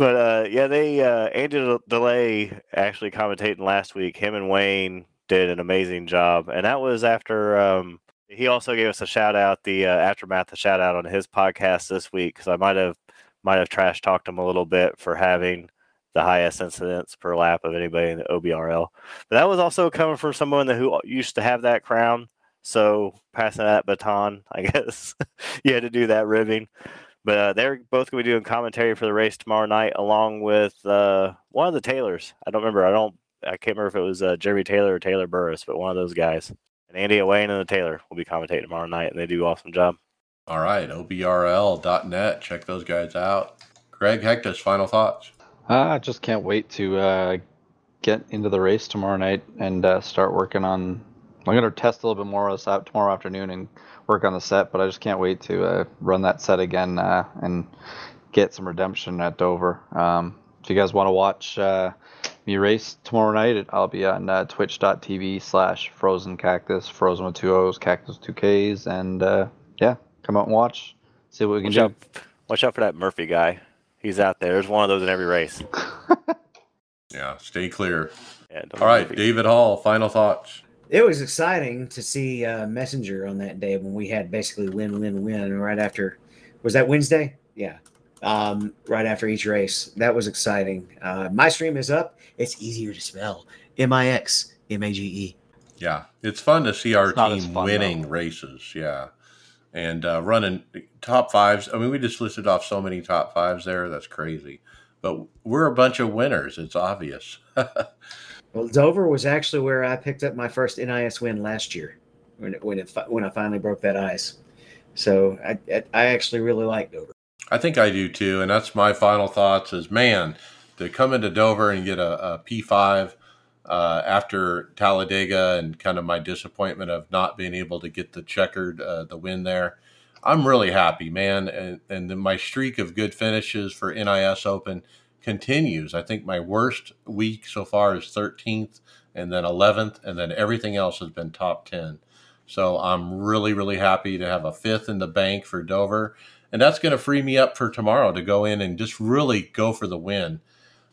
uh, yeah, they uh, Andy Delay actually commentating last week. Him and Wayne did an amazing job, and that was after um, he also gave us a shout out, the uh, aftermath, a shout out on his podcast this week because I might have might have trash talked him a little bit for having the highest incidents per lap of anybody in the OBRL. But that was also coming from someone who used to have that crown. So passing that baton, I guess you had to do that ribbing. But uh, they're both going to be doing commentary for the race tomorrow night, along with uh, one of the Taylors. I don't remember. I don't. I can't remember if it was uh, Jeremy Taylor or Taylor Burris, but one of those guys. And Andy Wayne and the Taylor will be commentating tomorrow night, and they do an awesome job. All right, obrl.net. Check those guys out. Greg Hecktus, final thoughts. I uh, just can't wait to uh, get into the race tomorrow night and uh, start working on. I'm going to test a little bit more of this out tomorrow afternoon and work on the set, but I just can't wait to uh, run that set again uh, and get some redemption at Dover. Um, if you guys want to watch uh, me race tomorrow night, I'll be on twitch.tv slash frozen cactus, frozen with two O's, cactus two K's, and yeah, come out and watch, see what we can watch do. Out, watch out for that Murphy guy. He's out there. There's one of those in every race. yeah, stay clear. Yeah, All right, David Hall, final thoughts. It was exciting to see uh, Messenger on that day when we had basically win, win, win right after. Was that Wednesday? Yeah. Um, right after each race. That was exciting. Uh, my stream is up. It's easier to spell M I X M A G E. Yeah, it's fun to see our team winning though. races. Yeah and uh, running top fives. I mean, we just listed off so many top fives there. That's crazy. But we're a bunch of winners. It's obvious. well, Dover was actually where I picked up my first NIS win last year when it, when it, when I finally broke that ice. So I I actually really like Dover. I think I do too, and that's my final thoughts. Is man to come into Dover and get a a P five uh, after Talladega and kind of my disappointment of not being able to get the checkered uh, the win there. I'm really happy, man, and and my streak of good finishes for NIS Open continues. I think my worst week so far is 13th, and then 11th, and then everything else has been top 10. So I'm really really happy to have a fifth in the bank for Dover, and that's going to free me up for tomorrow to go in and just really go for the win.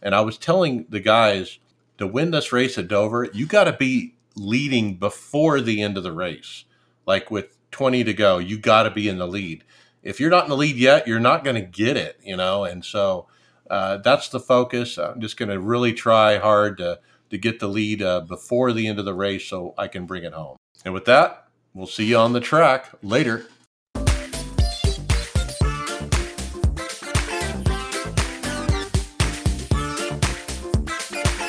And I was telling the guys to win this race at Dover, you got to be leading before the end of the race. Like with 20 to go, you got to be in the lead. If you're not in the lead yet, you're not going to get it, you know? And so uh, that's the focus. I'm just going to really try hard to, to get the lead uh, before the end of the race so I can bring it home. And with that, we'll see you on the track later.